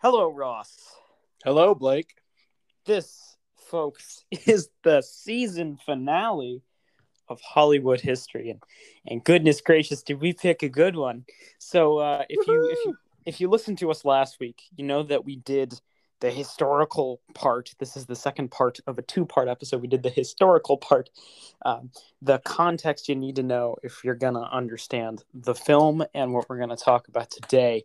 Hello, Ross. Hello, Blake. This, folks, is the season finale of Hollywood history, and and goodness gracious, did we pick a good one? So, uh, if you if you if you listened to us last week, you know that we did the historical part. This is the second part of a two part episode. We did the historical part, um, the context you need to know if you're going to understand the film and what we're going to talk about today.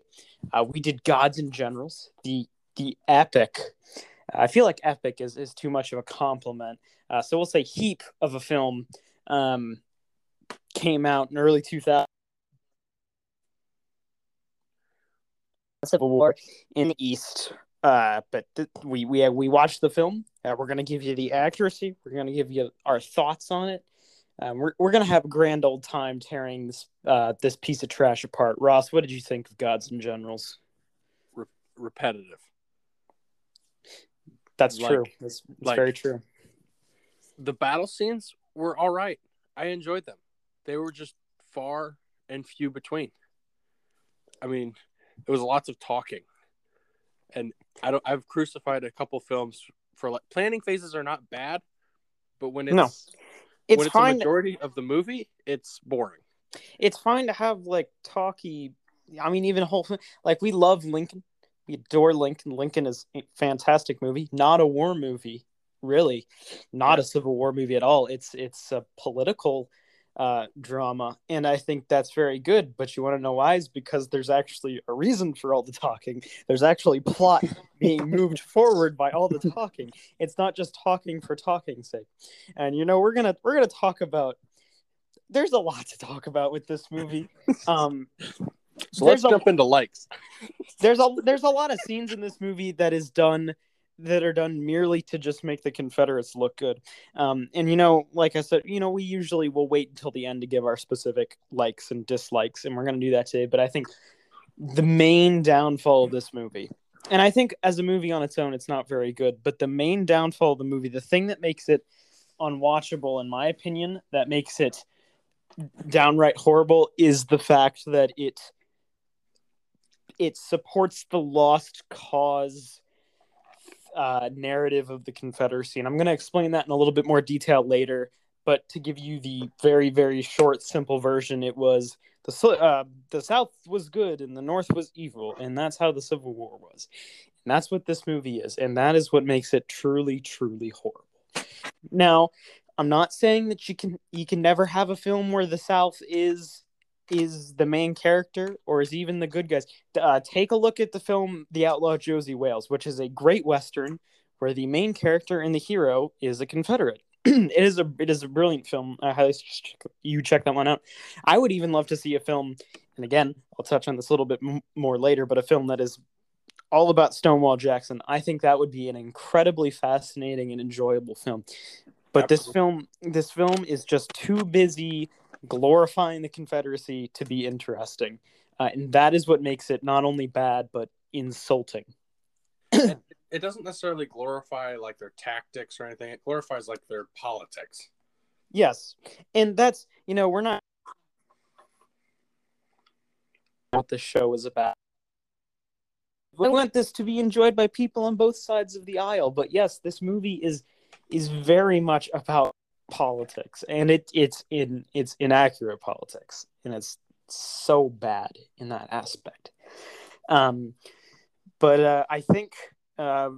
Uh, we did Gods and Generals, the the epic. I feel like epic is, is too much of a compliment. Uh, so we'll say heap of a film um, came out in early 2000. Civil War in the East, uh, but th- we we we watched the film. Uh, we're gonna give you the accuracy. We're gonna give you our thoughts on it. Um, we're we're gonna have a grand old time tearing this uh, this piece of trash apart. Ross, what did you think of Gods and Generals? Re- repetitive. That's Like- true. That's, that's like- very true. The battle scenes were all right. I enjoyed them. They were just far and few between. I mean, it was lots of talking, and I don't. I've crucified a couple films for like planning phases are not bad, but when it's No. when It's it's a fine. majority of the movie, it's boring. it's fine to have like talky i mean even whole like we love lincoln we adore lincoln lincoln is a fantastic movie not a war movie really not a civil war movie at all it's it's a political uh drama and i think that's very good but you want to know why is because there's actually a reason for all the talking there's actually plot being moved forward by all the talking it's not just talking for talking's sake and you know we're gonna we're gonna talk about there's a lot to talk about with this movie. Um, So let's a- jump into likes. there's a there's a lot of scenes in this movie that is done that are done merely to just make the Confederates look good. Um, and you know, like I said, you know, we usually will wait until the end to give our specific likes and dislikes, and we're going to do that today. But I think the main downfall of this movie, and I think as a movie on its own, it's not very good. But the main downfall of the movie, the thing that makes it unwatchable, in my opinion, that makes it downright horrible, is the fact that it it supports the lost cause uh, narrative of the Confederacy, and I'm going to explain that in a little bit more detail later. But to give you the very, very short, simple version, it was the uh, the South was good and the North was evil, and that's how the Civil War was, and that's what this movie is, and that is what makes it truly, truly horrible. Now, I'm not saying that you can you can never have a film where the South is is the main character or is even the good guys. Uh, take a look at the film The Outlaw Josey Wales, which is a great western where the main character and the hero is a Confederate. it is a it is a brilliant film. I highly suggest you check that one out. I would even love to see a film, and again, I'll touch on this a little bit m- more later, but a film that is all about Stonewall Jackson. I think that would be an incredibly fascinating and enjoyable film. But this film, this film is just too busy glorifying the Confederacy to be interesting, uh, and that is what makes it not only bad but insulting. It doesn't necessarily glorify like their tactics or anything. It glorifies like their politics. Yes, and that's you know we're not what the show is about. We want this to be enjoyed by people on both sides of the aisle, but yes, this movie is is very much about politics, and it it's in it's inaccurate politics, and it's so bad in that aspect. Um, but uh, I think uh,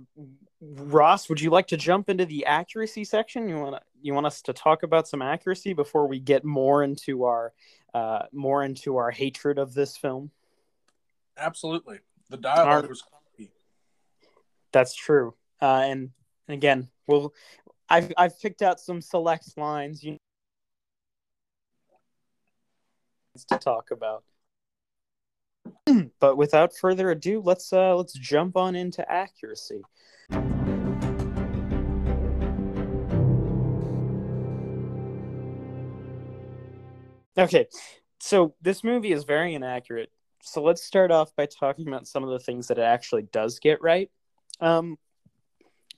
Ross, would you like to jump into the accuracy section? You want you want us to talk about some accuracy before we get more into our uh, more into our hatred of this film? Absolutely. The dialogue Alright. was clunky. That's true. Uh, and again, we'll I've I've picked out some select lines you to talk about. but without further ado, let's uh let's jump on into accuracy. Okay, so this movie is very inaccurate. So let's start off by talking about some of the things that it actually does get right. Um,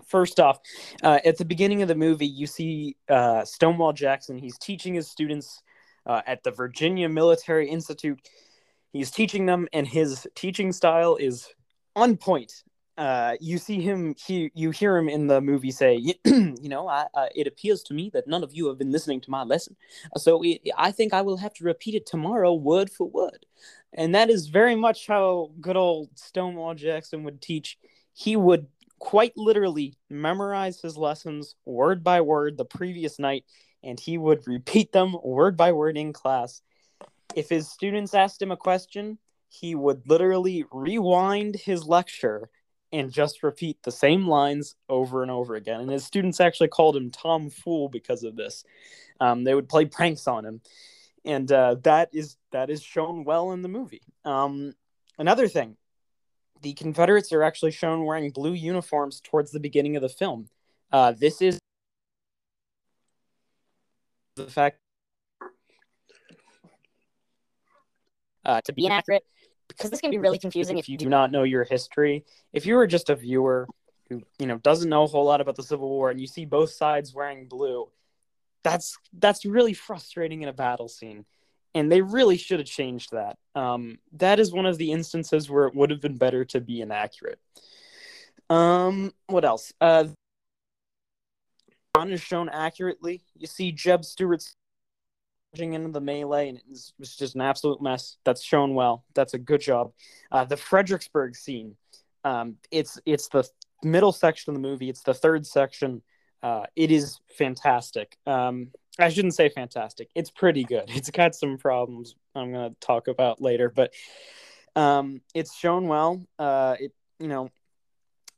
first off, uh, at the beginning of the movie, you see uh, Stonewall Jackson. He's teaching his students uh, at the Virginia Military Institute. He's teaching them, and his teaching style is on point. uh, you see him he you hear him in the movie say you know I, it appears to me that none of you have been listening to my lesson so it, i think i will have to repeat it tomorrow word for word and that is very much how good old stonewall jackson would teach he would quite literally memorize his lessons word by word the previous night and he would repeat them word by word in class if his students asked him a question he would literally rewind his lecture and just repeat the same lines over and over again. And his students actually called him Tom Fool because of this. Um, they would play pranks on him, and uh, that is that is shown well in the movie. Um, another thing, the Confederates are actually shown wearing blue uniforms towards the beginning of the film. Uh, this is the fact uh, to be inaccurate because this can be really confusing if you do not know your history. If you were just a viewer who, you know, doesn't know a whole lot about the Civil War and you see both sides wearing blue, that's that's really frustrating in a battle scene. And they really should have changed that. Um, that is one of the instances where it would have been better to be inaccurate. Um, what else? Uh, is shown accurately. You see Jeb Stuart's into the melee, and it was, just an absolute mess. That's shown well. That's a good job. Uh, the Fredericksburg scene. Um, it's it's the middle section of the movie. It's the third section. Uh, it is fantastic. Um, I shouldn't say fantastic. It's pretty good. It's got some problems I'm going to talk about later, but um, it's shown well. Uh, it you know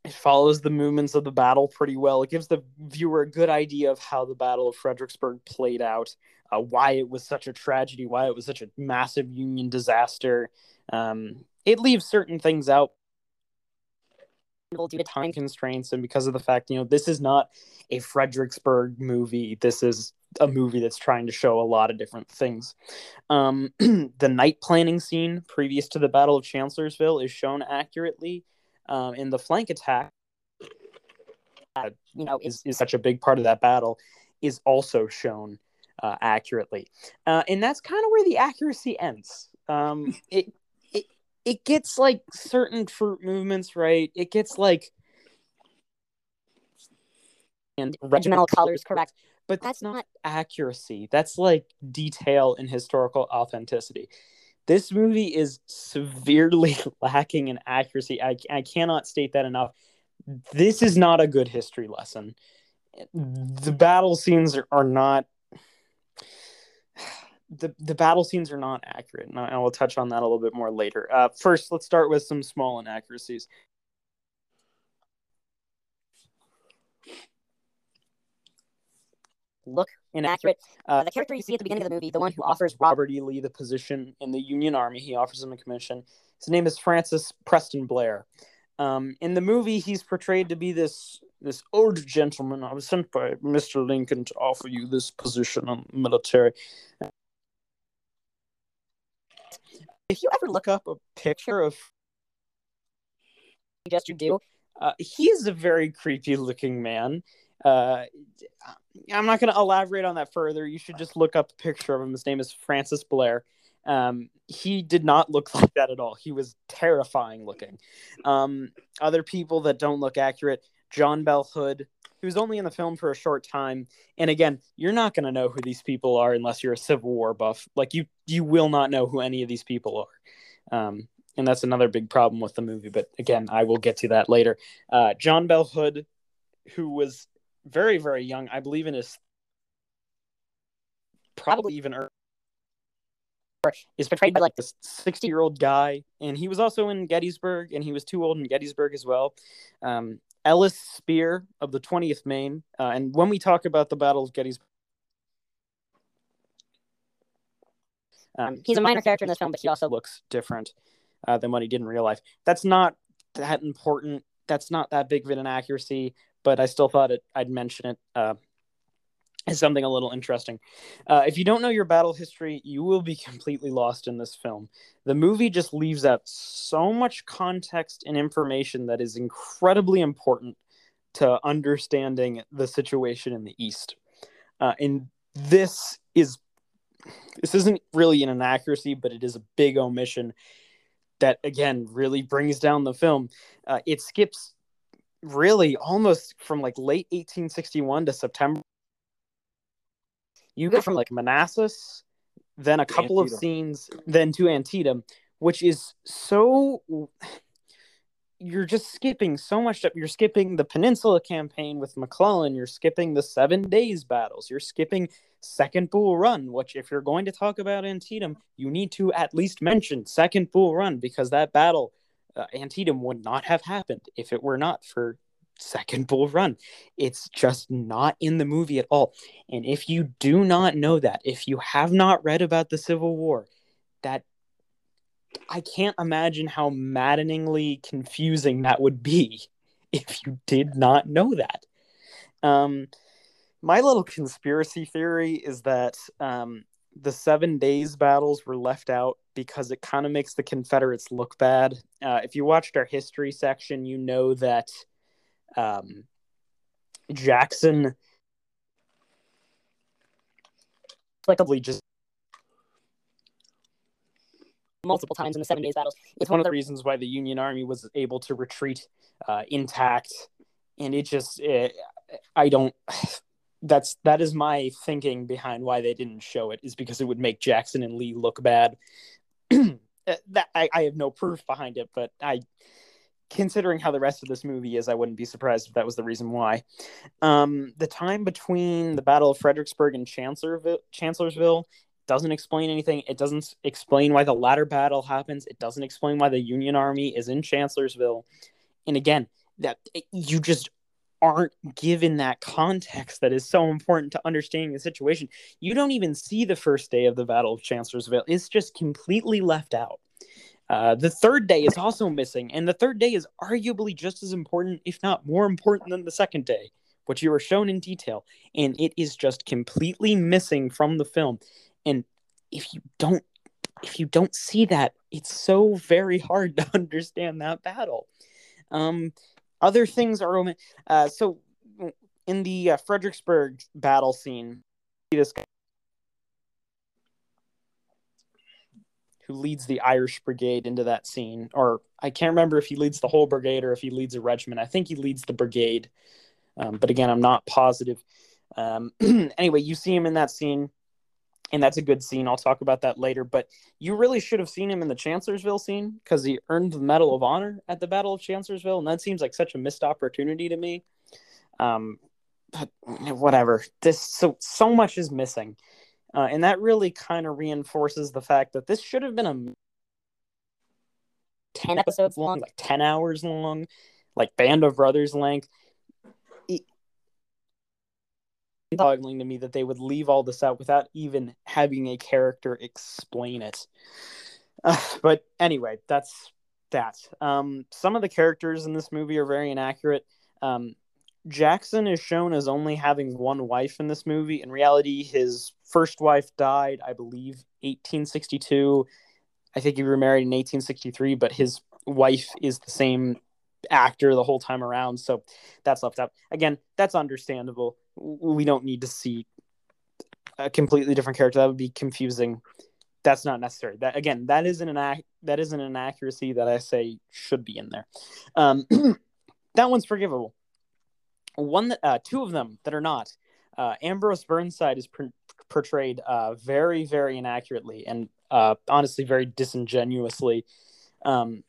it follows the movements of the battle pretty well. It gives the viewer a good idea of how the Battle of Fredericksburg played out, uh, why it was such a tragedy, why it was such a massive Union disaster. Um, it leaves certain things out due to time constraints and because of the fact, you know, this is not a Fredericksburg movie. This is a movie that's trying to show a lot of different things. Um, the night planning scene previous to the Battle of Chancellorsville is shown accurately um, in the flank attack, uh, you know, is, is such a big part of that battle, is also shown uh, accurately, uh, and that's kind of where the accuracy ends. Um, it it it gets like certain fruit movements right. It gets like and regimental colors correct, but that's not accuracy. That's like detail and historical authenticity. This movie is severely lacking in accuracy. I, I cannot state that enough. This is not a good history lesson. The battle scenes are, are not the, the battle scenes are not accurate, and I, I will touch on that a little bit more later. Uh, first, let's start with some small inaccuracies. Look inaccurate. Uh, the character you see at the beginning of the movie, the one who offers Robert E. Lee the position in the Union Army, he offers him a commission. His name is Francis Preston Blair. Um, in the movie, he's portrayed to be this this old gentleman. I was sent by Mr. Lincoln to offer you this position in the military. If you ever look up a picture of, just you do, uh, he is a very creepy looking man. Uh, I'm not going to elaborate on that further. You should just look up a picture of him. His name is Francis Blair. Um, he did not look like that at all. He was terrifying looking. Um, other people that don't look accurate, John Bell Hood, who's only in the film for a short time. And again, you're not going to know who these people are unless you're a Civil War buff. Like you, you will not know who any of these people are. Um, and that's another big problem with the movie. But again, I will get to that later. Uh, John Bell Hood, who was very very young. I believe in his probably even early, is portrayed by like this 60 year old guy and he was also in gettysburg and he was too old in gettysburg as well. Um, ellis spear of the 20th maine uh, and when we talk about the battle of gettysburg um, he's a minor character in this film but he also looks different uh, than what he did in real life. That's not that important. That's not that big of an inaccuracy but I still thought it, I'd mention it uh, as something a little interesting. Uh, if you don't know your battle history, you will be completely lost in this film. The movie just leaves out so much context and information that is incredibly important to understanding the situation in the East. Uh, and this is this isn't really an inaccuracy, but it is a big omission that again really brings down the film. Uh, it skips really almost from like late 1861 to September. You go from like Manassas, then a couple of scenes, then to Antietam, which is so. You're just skipping so much stuff. You're skipping the Peninsula campaign with McClellan. You're skipping the Seven Days battles. You're skipping Second Bull Run, which, if you're going to talk about Antietam, you need to at least mention Second Bull Run because that battle, uh, Antietam, would not have happened if it were not for Second Bull Run. It's just not in the movie at all. And if you do not know that, if you have not read about the Civil War, that I can't imagine how maddeningly confusing that would be if you did not know that. Um, my little conspiracy theory is that um, the Seven Days battles were left out because it kind of makes the Confederates look bad. Uh, if you watched our history section, you know that um, Jackson likely just multiple times in the Seven Days battles. it's one of the reasons why the Union Army was able to retreat uh, intact, and it just it, I don't. That's that is my thinking behind why they didn't show it is because it would make Jackson and Lee look bad. Uh, that I, I have no proof behind it, but I, considering how the rest of this movie is, I wouldn't be surprised if that was the reason why. Um, the time between the Battle of Fredericksburg and Chancellorsville, Chancellorsville doesn't explain anything. It doesn't explain why the latter battle happens. It doesn't explain why the Union Army is in Chancellorsville. And again, that you just aren't given that context that is so important to understanding the situation. You don't even see the first day of the Battle of Chancellorsville. It's just completely left out. Uh, the third day is also missing, and the third day is arguably just as important, if not more important, than the second day, which you were shown in detail. And it is just completely missing from the film and if you don't if you don't see that it's so very hard to understand that battle um other things are omi- uh so in the uh, fredericksburg battle scene this guy who leads the irish brigade into that scene or i can't remember if he leads the whole brigade or if he leads a regiment. I think he leads the brigade um, but again i'm not positive. Um, anyway you see him in that scene and that's a good scene. I'll talk about that later. But you really should have seen him in the Chancellorsville scene because he earned the Medal of Honor at the Battle of Chancellorsville, and that seems like such a missed opportunity to me. Um, but whatever. This so so much is missing, uh, and that really kind of reinforces the fact that this should have been a Ten episodes long, like ten hours long, like Band of Brothers length. It- boggling to me that they would leave all this out without even having a character explain it. Uh, but anyway, that's that. Um, some of the characters in this movie are very inaccurate. Um, Jackson is shown as only having one wife in this movie. In reality, his first wife died, I believe, 1862. I think he remarried in 1863, but his wife is the same actor the whole time around, so that's left out. Again, that's understandable. We don't need to see a completely different character. That would be confusing. That's not necessary. That again, that isn't an ac- that isn't an accuracy that I say should be in there. Um, that one's forgivable. One that uh, two of them that are not. Uh, Ambrose Burnside is per- portrayed uh, very, very inaccurately and uh, honestly very disingenuously. Um,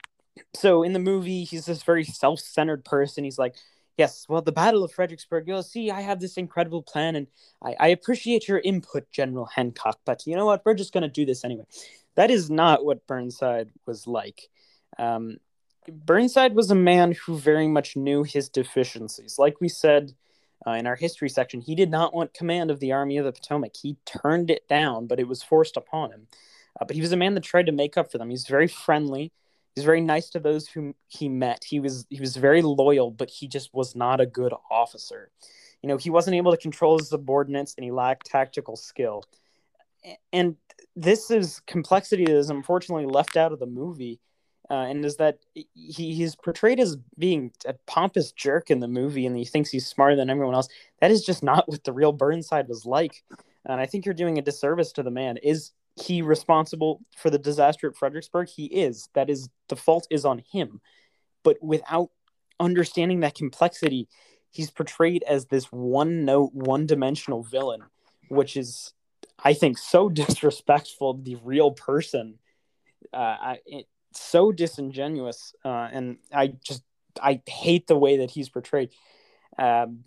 so in the movie, he's this very self-centered person. He's like, "Yes, well, the Battle of Fredericksburg. You'll see, I have this incredible plan, and I, I appreciate your input, General Hancock. But you know what? We're just going to do this anyway." That is not what Burnside was like. Um, Burnside was a man who very much knew his deficiencies. Like we said uh, in our history section, he did not want command of the Army of the Potomac. He turned it down, but it was forced upon him. Uh, but he was a man that tried to make up for them. He's very friendly. He's very nice to those whom he met. He was he was very loyal, but he just was not a good officer. You know, he wasn't able to control his subordinates, and he lacked tactical skill. And this is complexity that is unfortunately left out of the movie uh, and is that he, he's portrayed as being a pompous jerk in the movie and he thinks he's smarter than everyone else that is just not what the real burnside was like and i think you're doing a disservice to the man is he responsible for the disaster at fredericksburg he is that is the fault is on him but without understanding that complexity, he's portrayed as this one note, one dimensional villain, which is, I think, so disrespectful to the real person. Uh, I, it, so disingenuous, uh, and I just I hate the way that he's portrayed. Um,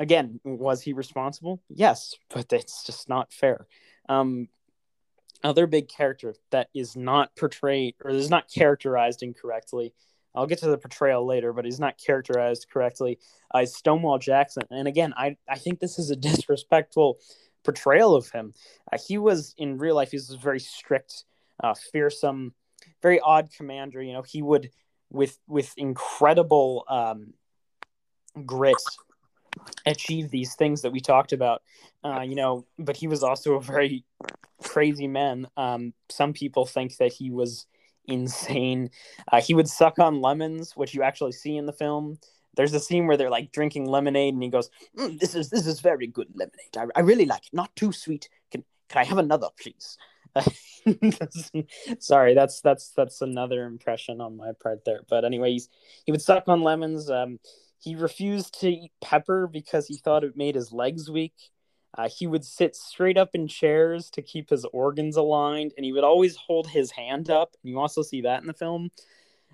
again, was he responsible? Yes, but it's just not fair. Um, other big character that is not portrayed or is not characterized incorrectly. I'll get to the portrayal later, but he's not characterized correctly. Uh, is Stonewall Jackson, and again, I I think this is a disrespectful portrayal of him. Uh, he was in real life. He was a very strict, uh, fearsome, very odd commander. You know, he would with with incredible um, grit achieve these things that we talked about. Uh, you know, but he was also a very crazy man. Um, some people think that he was insane. Uh, he would suck on lemons, which you actually see in the film. There's a scene where they're like drinking lemonade, and he goes, mm, "This is this is very good lemonade. I, I really like it. Not too sweet. Can can I have another, please?" Sorry, that's that's that's another impression on my part there. But anyways, he would suck on lemons. Um, he refused to eat pepper because he thought it made his legs weak. Uh, he would sit straight up in chairs to keep his organs aligned, and he would always hold his hand up. You also see that in the film.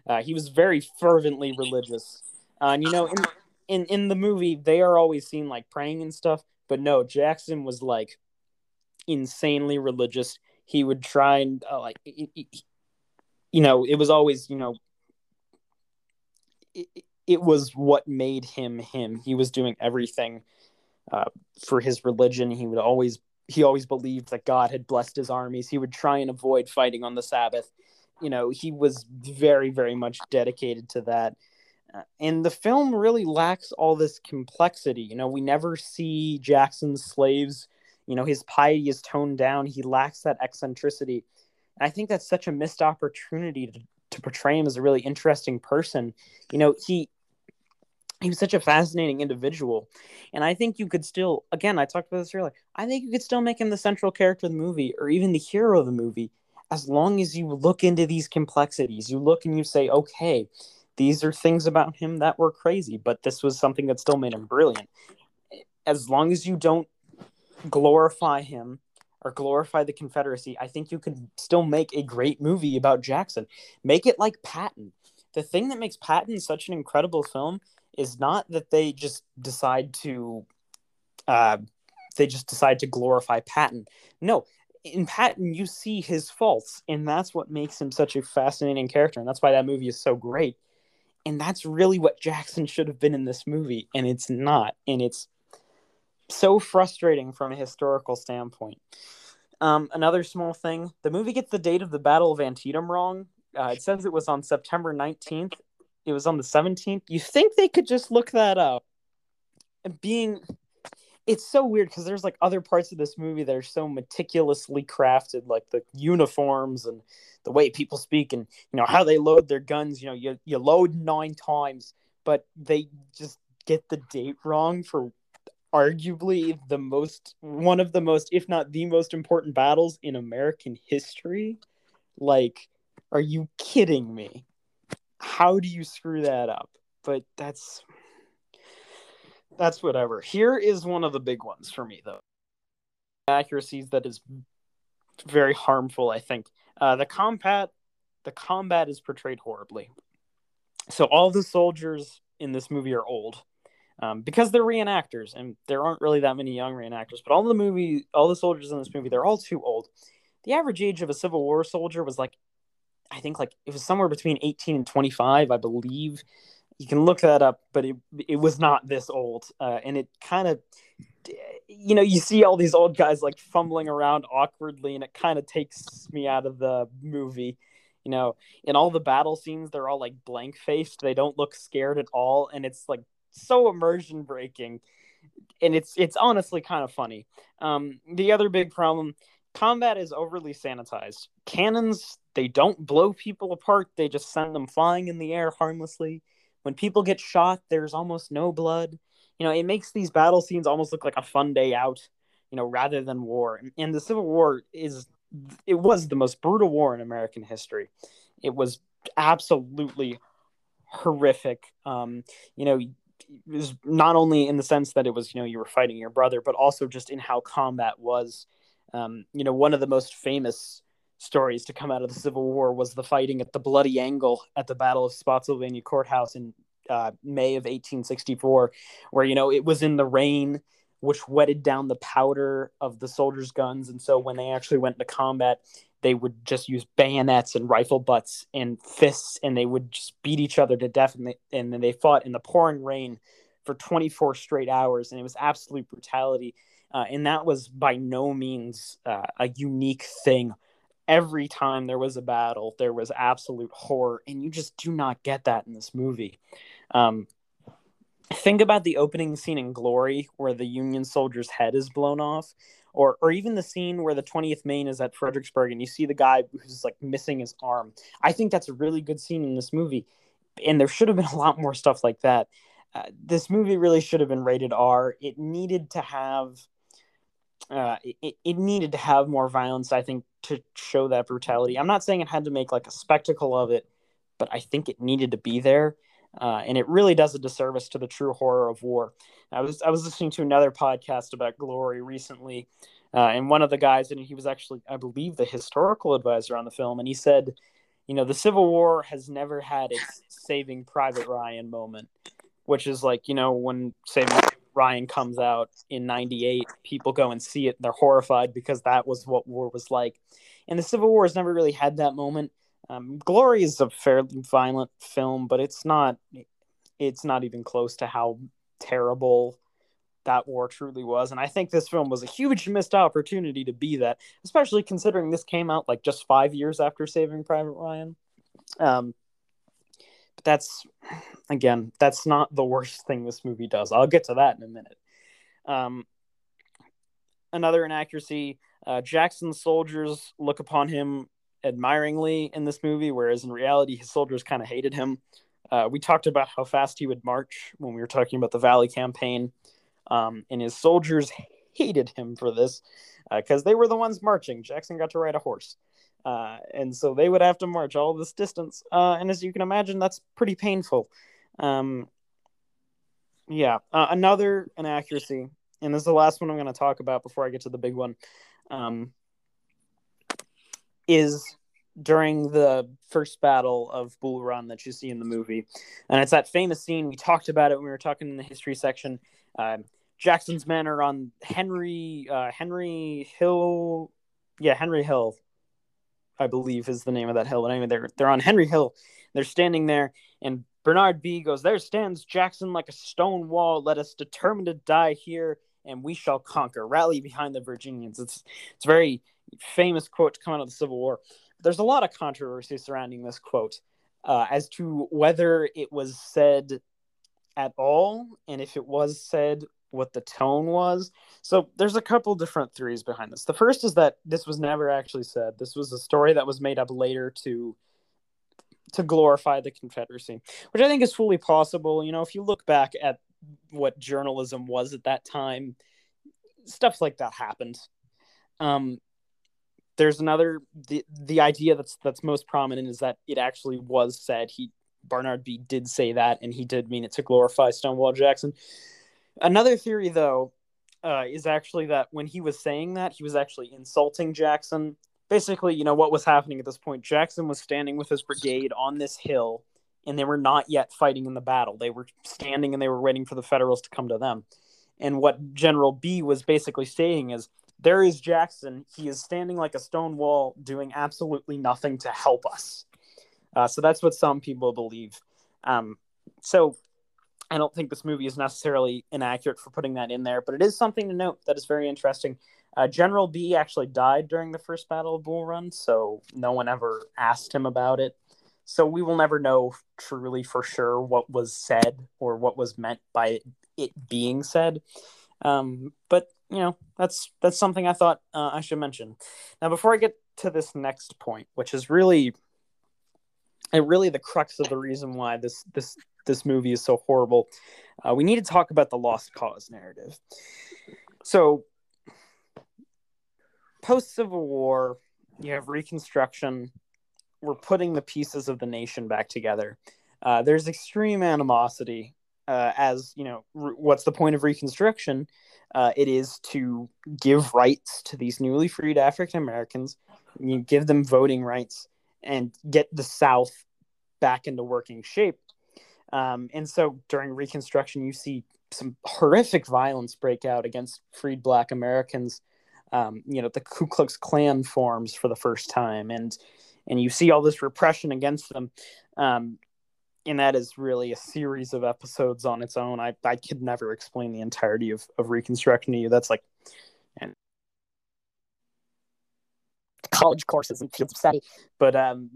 Uh, he was very fervently religious. Uh, and you know, in, in in the movie, they are always seen like praying and stuff, but no, Jackson was like insanely religious. He would try and uh, like, you know, it was always you know, it, it was what made him him. He was doing everything uh, for his religion. He would always he always believed that God had blessed his armies. He would try and avoid fighting on the Sabbath. You know, he was very very much dedicated to that. Uh, and the film really lacks all this complexity. You know, we never see Jackson's slaves. You know, his piety is toned down. He lacks that eccentricity. And I think that's such a missed opportunity to, to portray him as a really interesting person. You know, he he was such a fascinating individual. And i think you could still again i talked about this earlier i think you could still make him the central character of the movie or even the hero of the movie as long as you look into these complexities. You look and you say okay these are things about him that were crazy but this was something that still made him brilliant. As long as you don't glorify him or glorify the confederacy i think you could still make a great movie about jackson. Make it like patton. The thing that makes patton such an incredible film is not that they just decide to uh, they just decide to glorify Patton. No, in Patton you see his faults, and that's what makes him such a fascinating character, and that's why that movie is so great. And that's really what Jackson should have been in this movie, and it's not, and it's so frustrating from a historical standpoint. Um, another small thing: the movie gets the date of the Battle of Antietam wrong. Uh, it says it was on September 19th, it was on the 17th. You think they could just look that up? And being it's so weird because there's like other parts of this movie that are so meticulously crafted, like the uniforms and the way people speak and you know how they load their guns. You know, you you load nine times, but they just get the date wrong for arguably the most one of the most, if not the most important battles in American history. Like, are you kidding me? How do you screw that up? But that's that's whatever. Here is one of the big ones for me though. Accuracies that is very harmful, I think. Uh, the combat the combat is portrayed horribly. So all the soldiers in this movie are old. Um, because they're reenactors and there aren't really that many young reenactors, but all the movie all the soldiers in this movie, they're all too old. The average age of a Civil War soldier was like I think like it was somewhere between 18 and 25, I believe. You can look that up, but it it was not this old, uh, and it kind of, you know, you see all these old guys like fumbling around awkwardly, and it kind of takes me out of the movie. You know, in all the battle scenes, they're all like blank faced. They don't look scared at all, and it's like so immersion breaking, and it's it's honestly kind of funny. Um, the other big problem combat is overly sanitized. Cannons, they don't blow people apart, they just send them flying in the air harmlessly. When people get shot, there's almost no blood. You know, it makes these battle scenes almost look like a fun day out, you know, rather than war. And the Civil War is it was the most brutal war in American history. It was absolutely horrific. Um, you know, was not only in the sense that it was you know you were fighting your brother, but also just in how combat was. Um, you know, one of the most famous stories to come out of the Civil War was the fighting at the Bloody Angle at the Battle of Spotsylvania Courthouse in uh, May of 1864, where you know it was in the rain, which wetted down the powder of the soldiers' guns, and so when they actually went into combat, they would just use bayonets and rifle butts and fists, and they would just beat each other to death, and, they, and then they fought in the pouring rain for 24 straight hours, and it was absolute brutality. Uh, and that was by no means uh, a unique thing every time there was a battle, there was absolute horror, and you just do not get that in this movie. Um, think about the opening scene in Glory, where the Union soldier's head is blown off, or or even the scene where the 20th Maine is at Fredericksburg and you see the guy who's like missing his arm. I think that's a really good scene in this movie, and there should have been a lot more stuff like that. Uh, this movie really should have been rated R. It needed to have uh, it, it needed to have more violence, I think, to show that brutality. I'm not saying it had to make like a spectacle of it, but I think it needed to be there. Uh, and it really does a disservice to the true horror of war. I was I was listening to another podcast about glory recently, uh, and one of the guys, and he was actually, I believe, the historical advisor on the film, and he said, you know, the Civil War has never had its Saving Private Ryan moment, which is like you know when Saving Ryan comes out in 98, people go and see it. And They're horrified because that was what war was like. And the Civil War has never really had that moment. Um, Glory is a fairly violent film, but it's not it's not even close to how terrible that war truly was. And I think this film was a huge missed opportunity to be that, especially considering this came out like just five years after Saving Private Ryan. Um, but that's again, that's not the worst thing this movie does. I'll get to that in a minute. Um, another inaccuracy: uh, Jackson's soldiers look upon him admiringly in this movie, whereas in reality, his soldiers kind of hated him. Uh, we talked about how fast he would march when we were talking about the Valley campaign, um, and his soldiers hated him for this because uh, they were the ones marching. Jackson got to ride a horse. Uh, and so they would have to march all this distance. Uh, and as you can imagine, that's pretty painful. Um, yeah, uh, another inaccuracy, and this is the last one I'm going to talk about before I get to the big one, um, is during the first battle of Bull Run that you see in the movie. And it's that famous scene. We talked about it when we were talking in the history section. Uh, Jackson's men are on Henry uh, Henry Hill. Yeah, Henry Hill I believe is the name of that hill. But anyway, they're they're on Henry Hill. They're standing there, and Barnard Bee goes, "There stands Jackson like a stone wall. Let us determine to die here, and we shall conquer. Rally behind the Virginians." It's it's a very famous quote to come out of the Civil War. There's a lot of controversy surrounding this quote uh, as to whether it was said at all, and if it was said, what the tone was. So there's a couple different theories behind this. The first is that this was never actually said. This was a story that was made up later to to glorify the Confederacy, which I think is fully possible. You know, if you look back at what journalism was at that time, stuff like that happened. Um, there's another the the idea that's that's most prominent is that it actually was said. He Barnard Bee did say that, and he did mean it to glorify Stonewall Jackson. Another theory, though, uh, is actually that when he was saying that, he was actually insulting Jackson. Basically, you know, what was happening at this point, Jackson was standing with his brigade on this hill, and they were not yet fighting in the battle. They were standing and they were waiting for the Federals to come to them. And what General Bee was basically saying is, there is Jackson. He is standing like a stone wall, doing absolutely nothing to help us. Uh, so that's what some people believe. Um, so I don't think this movie is necessarily inaccurate for putting that in there, but it is something to note that is very interesting. Uh, General Bee actually died during the first Battle of Bull Run, so no one ever asked him about it. So we will never know truly for sure what was said or what was meant by it being said. Um, but you know, that's that's something I thought uh, I should mention. Now, before I get to this next point, which is really, it really the crux of the reason why this this this movie is so horrible, uh, we need to talk about the lost cause narrative. So, post Civil War, you have Reconstruction. We're putting the pieces of the nation back together. uh, there's extreme animosity. Uh, as you know, r- what's the point of Reconstruction? Uh, it is to give rights to these newly freed African Americans. You give them voting rights and get the South back into working shape. Um, and so during Reconstruction, you see some horrific violence break out against freed Black Americans. Um, you know, the Ku Klux Klan forms for the first time, and and you see all this repression against them. Um, and that is really a series of episodes on its own. I, I could never explain the entirety of, of Reconstruction to you. That's like, and College courses and fields of study. but um,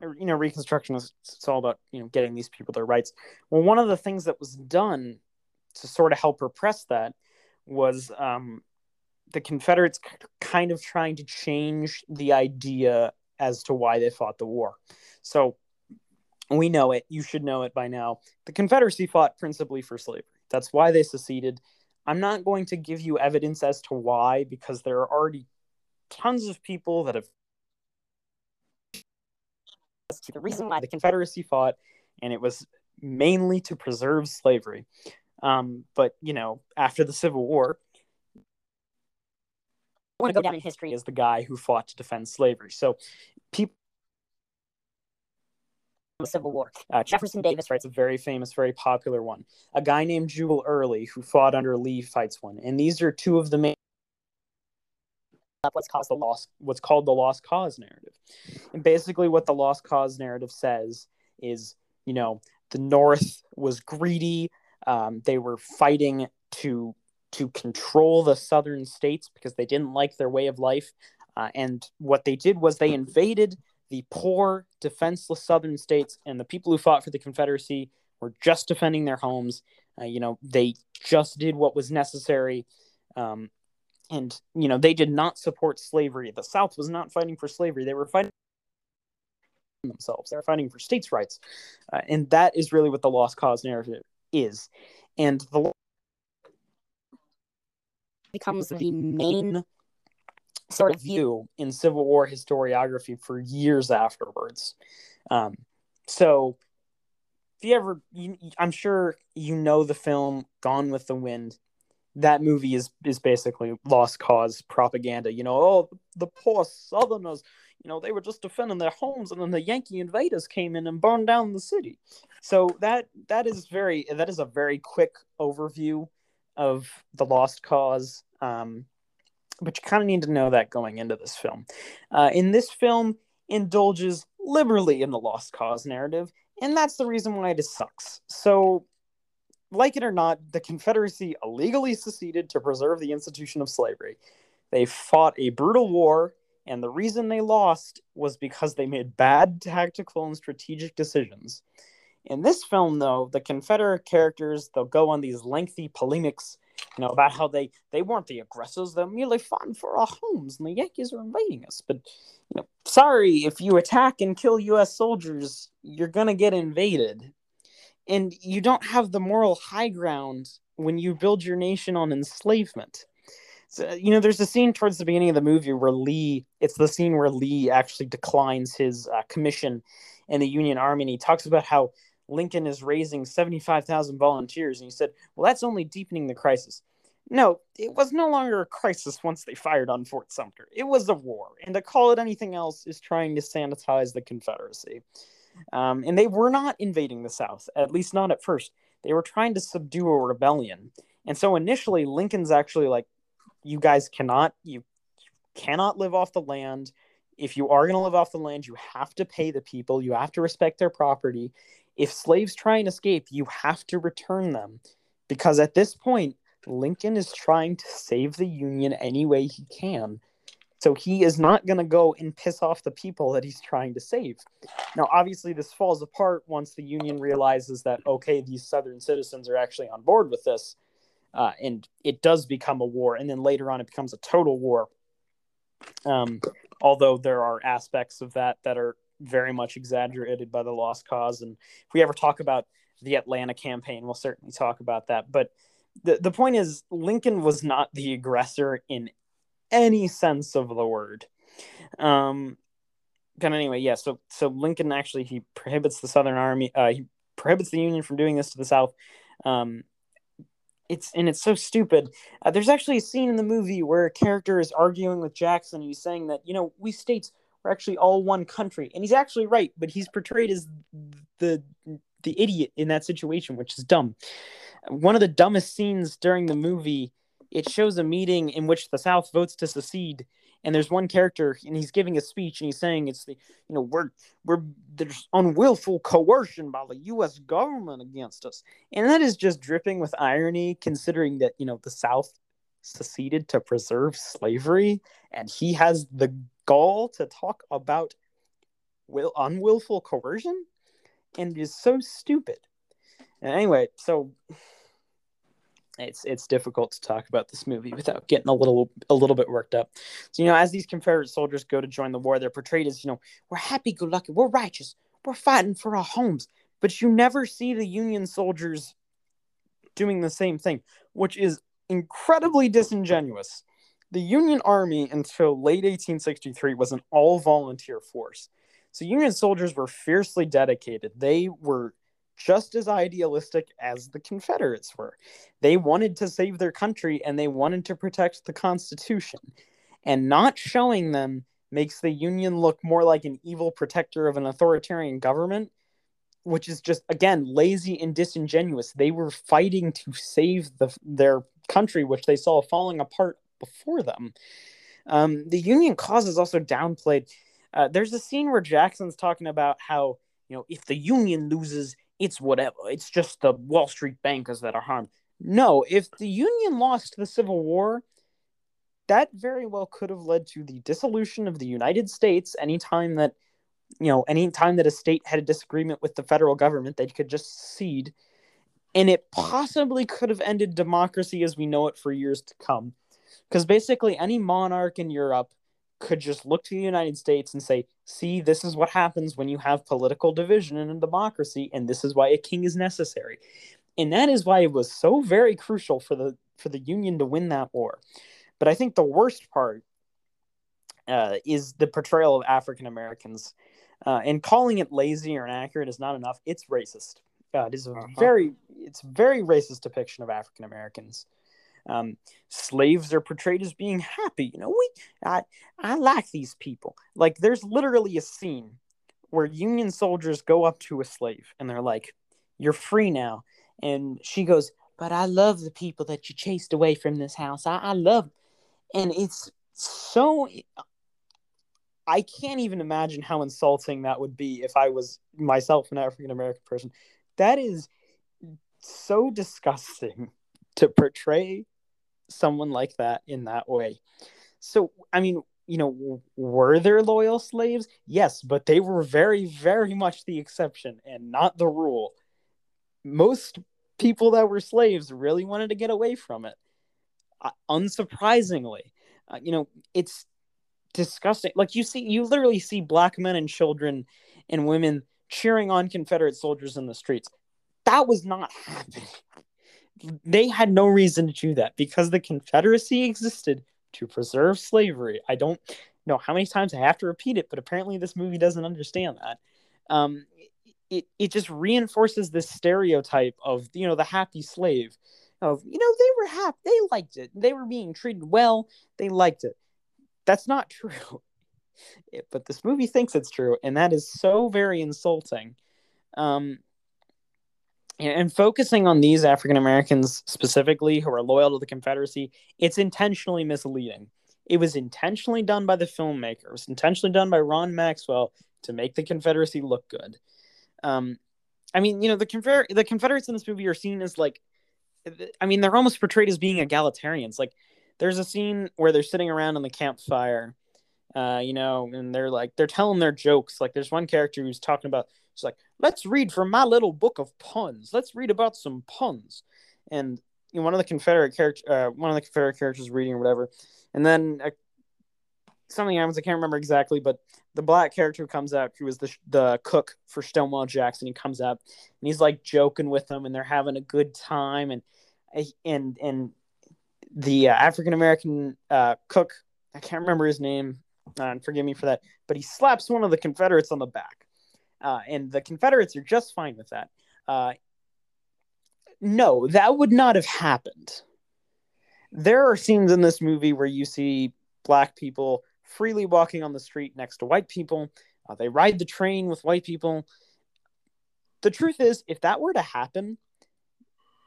you know, Reconstruction is it's all about you know getting these people their rights. Well, one of the things that was done to sort of help repress that was um, the Confederates kind of trying to change the idea as to why they fought the war. So we know it. You should know it by now. The Confederacy fought principally for slavery. That's why they seceded. I'm not going to give you evidence as to why because there are already tons of people that have to the reason why the Confederacy fought, and it was mainly to preserve slavery. Um, but you know, after the Civil War, I want to go down in history is the guy who fought to defend slavery. So, people, the Civil War. uh, Jefferson Davis writes a very famous, very popular one. A guy named Jubal Early, who fought under Lee, fights one, and these are two of the main up what's called the lost, what's called the lost cause narrative. And basically, what the lost cause narrative says is, you know, the North was greedy. Um, they were fighting to to control the southern states because they didn't like their way of life. Uh, and what they did was they invaded the poor, defenseless southern states, and the people who fought for the Confederacy were just defending their homes. Uh, you know, they just did what was necessary. Um, and, you know, they did not support slavery. The South was not fighting for slavery, they were fighting themselves, they were fighting for states' rights. Uh, and that is really what the lost cause narrative is. And the becomes the main sort of view. view in Civil War historiography for years afterwards. Um, so, if you ever, you, I'm sure you know the film Gone with the Wind. That movie is is basically lost cause propaganda. You know, oh, the poor Southerners, you know, they were just defending their homes, and then the Yankee invaders came in and burned down the city. So that that is very that is a very quick overview of the lost cause. Um, but you kind of need to know that going into this film. Uh, in this film, indulges liberally in the lost cause narrative, and that's the reason why it sucks. So, like it or not, the Confederacy illegally seceded to preserve the institution of slavery. They fought a brutal war, and the reason they lost was because they made bad tactical and strategic decisions. In this film, though, the Confederate characters they'll go on these lengthy polemics you know, about how they they weren't the aggressors; they're merely fighting for our homes, and the Yankees are invading us. But you know, sorry if you attack and kill U.S. soldiers, you're gonna get invaded, and you don't have the moral high ground when you build your nation on enslavement. So, you know, there's a scene towards the beginning of the movie where Lee. It's the scene where Lee actually declines his uh, commission in the Union Army, and he talks about how Lincoln is raising 75,000 volunteers. And he said, well, that's only deepening the crisis. No, it was no longer a crisis once they fired on Fort Sumter. It was a war. And to call it anything else is trying to sanitize the Confederacy. Um, and they were not invading the South, at least not at first. They were trying to subdue a rebellion. And so initially, Lincoln's actually like, you guys cannot, you cannot live off the land. If you are going to live off the land, you have to pay the people, you have to respect their property if slaves try and escape, you have to return them. Because at this point, Lincoln is trying to save the Union any way he can. So he is not going to go and piss off the people that he's trying to save. Now, obviously, this falls apart once the Union realizes that, okay, these Southern citizens are actually on board with this. Uh, and it does become a war. And then later on, it becomes a total war. Um, although there are aspects of that that are very much exaggerated by the lost cause. And if we ever talk about the Atlanta campaign, we'll certainly talk about that. But the, the point is, Lincoln was not the aggressor in any sense of the word. Um, but anyway, yeah. So so Lincoln actually he prohibits the Southern Army. Uh, he prohibits the Union from doing this to the South. Um, it's and it's so stupid. Uh, there's actually a scene in the movie where a character is arguing with Jackson. And he's saying that you know we states we're actually all one country, and he's actually right, but he's portrayed as the the idiot in that situation, which is dumb. One of the dumbest scenes during the movie. It shows a meeting in which the South votes to secede, and there's one character and he's giving a speech and he's saying it's the you know we're we're there's unwillful coercion by the US government against us. And that is just dripping with irony considering that you know the south seceded to preserve slavery and he has the gall to talk about will unwillful coercion and it is so stupid. And anyway so it's it's difficult to talk about this movie without getting a little a little bit worked up. So you know, as these Confederate soldiers go to join the war, they're portrayed as you know we're happy go lucky, we're righteous, we're fighting for our homes, but you never see the Union soldiers doing the same thing, which is incredibly disingenuous. The Union Army until late 1863 was an all volunteer force. So Union soldiers were fiercely dedicated. They were just as idealistic as the Confederates were. They wanted to save their country and they wanted to protect the Constitution. And not showing them makes the Union look more like an evil protector of an authoritarian government, which is just, again, lazy and disingenuous. They were fighting to save the, their country, which they saw falling apart before them. Um, the Union cause is also downplayed. Uh, there's a scene where Jackson's talking about how, you know, if the Union loses, it's whatever. It's just the Wall Street bankers that are harmed. No, if the Union lost the Civil War, that very well could have led to the dissolution of the United States anytime that you know, anytime that a state had a disagreement with the federal government, they could just cede. And it possibly could have ended democracy as we know it for years to come. Because basically, any monarch in Europe could just look to the United States and say, see, this is what happens when you have political division in a democracy, and this is why a king is necessary. And that is why it was so very crucial for the for the Union to win that war. But I think the worst part uh, is the portrayal of African Americans. Uh, and calling it lazy or inaccurate is not enough. It's racist. Uh, it is a uh-huh. very it's very racist depiction of African Americans. Um, slaves are portrayed as being happy. You know, we I I like these people. Like there's literally a scene where Union soldiers go up to a slave and they're like, "You're free now," and she goes, "But I love the people that you chased away from this house. I, I love," and it's so. I can't even imagine how insulting that would be if I was myself an African American person. That is so disgusting to portray someone like that in that way. So, I mean, you know, were there loyal slaves? Yes, but they were very, very much the exception and not the rule. Most people that were slaves really wanted to get away from it. Uh, unsurprisingly, uh, you know, it's disgusting. Like you see, you literally see black men and children and women cheering on Confederate soldiers in the streets. That was not happening they had no reason to do that because the Confederacy existed to preserve slavery. I don't know how many times I have to repeat it, but apparently this movie doesn't understand that. Um, it it just reinforces this stereotype of you know the happy slave of you know they were happy, they liked it, they were being treated well, they liked it. That's not true. But this movie thinks it's true, and that is so very insulting. Um, and focusing on these African Americans specifically who are loyal to the Confederacy, it's intentionally misleading. It was intentionally done by the filmmaker. It was intentionally done by Ron Maxwell to make the Confederacy look good. Um, I mean, you know, the Confeder- the Confederates in this movie are seen as like, I mean, they're almost portrayed as being egalitarians. Like, there's a scene where they're sitting around on the campfire, uh, you know, and they're like, they're telling their jokes. Like, there's one character who's talking about it's like, let's read from my little book of puns. Let's read about some puns. And you know, one of the Confederate character, uh, one of the Confederate characters reading or whatever, and then uh, something happens. I can't remember exactly, but the black character comes out, who was the the cook for Stonewall Jackson, he comes up and he's like joking with them, and they're having a good time, and and and the uh, African American uh, cook, I can't remember his name. uh, and forgive me for that, but he slaps one of the Confederates on the back, uh, and the Confederates are just fine with that. Uh, no, that would not have happened. There are scenes in this movie where you see black people freely walking on the street next to white people. Uh, they ride the train with white people. The truth is, if that were to happen,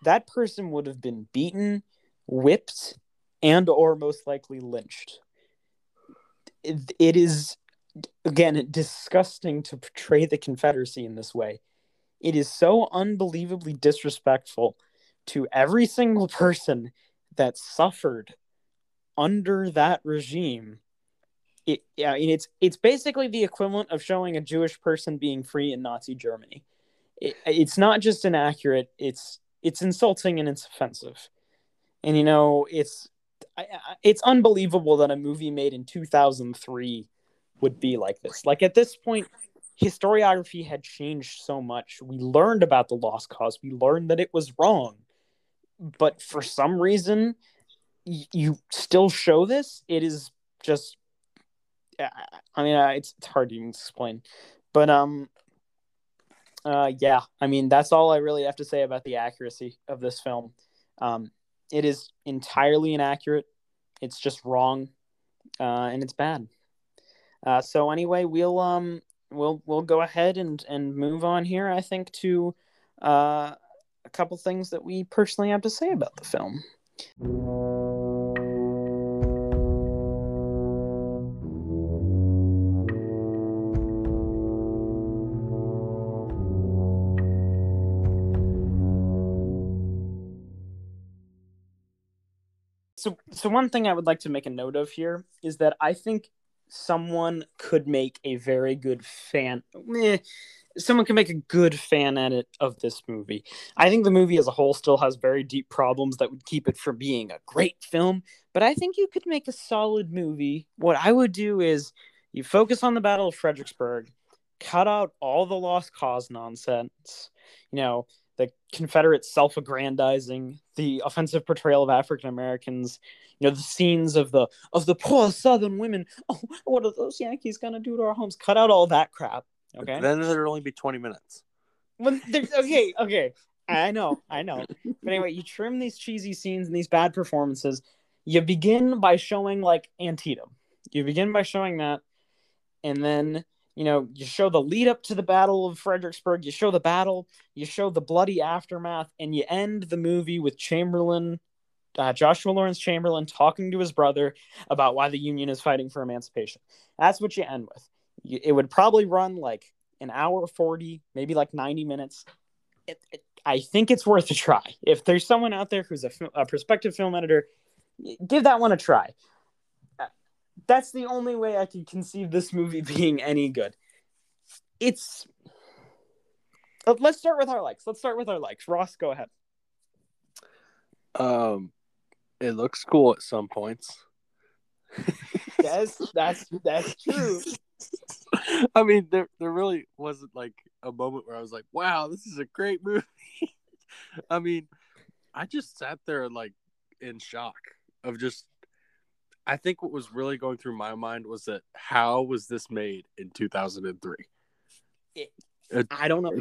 that person would have been beaten, whipped, and or most likely lynched. it, it is again disgusting to portray the Confederacy in this way. It is so unbelievably disrespectful to every single person that suffered under that regime. It, I mean, it's it's basically the equivalent of showing a Jewish person being free in Nazi Germany. It, it's not just inaccurate; it's it's insulting and it's offensive. And you know, it's I- it's unbelievable that a movie made in 2003 would be like this. Like at this point, historiography had changed so much. We learned about the lost cause. We learned that it was wrong. But for some reason, y- you still show this. It is just, I mean, it's, it's hard to even explain. But um, uh, yeah. I mean, that's all I really have to say about the accuracy of this film. Um, it is entirely inaccurate. It's just wrong, uh, and it's bad. Uh, so anyway, we'll um we'll we'll go ahead and and move on here. I think to uh, a couple things that we personally have to say about the film. So so one thing I would like to make a note of here is that I think someone could make a very good fan. eh, someone can make a good fan edit of this movie. I think the movie as a whole still has very deep problems that would keep it from being a great film, but I think you could make a solid movie. What I would do is you focus on the Battle of Fredericksburg, cut out all the lost cause nonsense, you know, the Confederate self-aggrandizing, the offensive portrayal of African Americans, you know, the scenes of the of the poor Southern women. Oh, what are those Yankees gonna do to our homes? Cut out all that crap. Okay. Then there'd only be 20 minutes. When okay, okay. I know, I know. But anyway, you trim these cheesy scenes and these bad performances. You begin by showing like Antietam. You begin by showing that, and then you know you show the lead up to the Battle of Fredericksburg. You show the battle. You show the bloody aftermath, and you end the movie with Chamberlain, uh, Joshua Lawrence Chamberlain, talking to his brother about why the Union is fighting for emancipation. That's what you end with. You, it would probably run like an hour 40 maybe like 90 minutes it, it, i think it's worth a try if there's someone out there who's a, a prospective film editor give that one a try that's the only way i can conceive this movie being any good it's Uh, let's start with our likes let's start with our likes ross go ahead Um, it looks cool at some points. yes that's that's true I mean, there there really wasn't like a moment where I was like, "Wow, this is a great movie." I mean, I just sat there like in shock of just. I think what was really going through my mind was that how was this made in 2003? I don't know.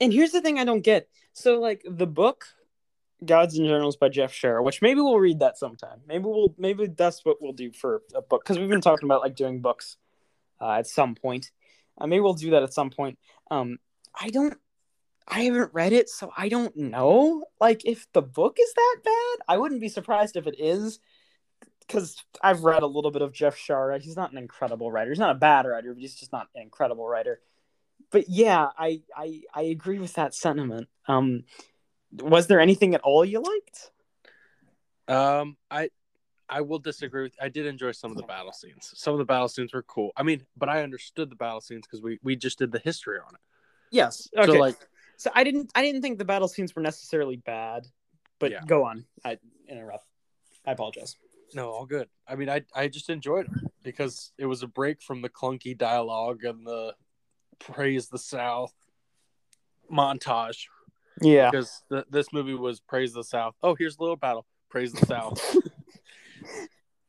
And here's the thing I don't get. So like the book Gods and Generals by Jeff Shaara, which maybe we'll read that sometime. Maybe we'll maybe that's what we'll do for a book because we've been talking about like doing books uh, at some point. Uh, maybe we'll do that at some point. Um, I don't. I haven't read it, so I don't know. Like, if the book is that bad, I wouldn't be surprised if it is, because I've read a little bit of Jeff Shaara. He's not an incredible writer. He's not a bad writer, but he's just not an incredible writer but yeah, I, I I agree with that sentiment. Um, was there anything at all you liked? Um, I I will disagree with. I did enjoy some of the battle scenes. Some of the battle scenes were cool. I mean, but I understood the battle scenes because we we just did the history on it. Yes. Okay. So So, I didn't I didn't think the battle scenes were necessarily bad, but Yeah. go on. I interrupt. I apologize. No, all good. I mean, I I just enjoyed it because it was a break from the clunky dialogue and the praise the South montage. Yeah. Because the, this movie was praise the South. Oh, here's a little battle. Praise the South.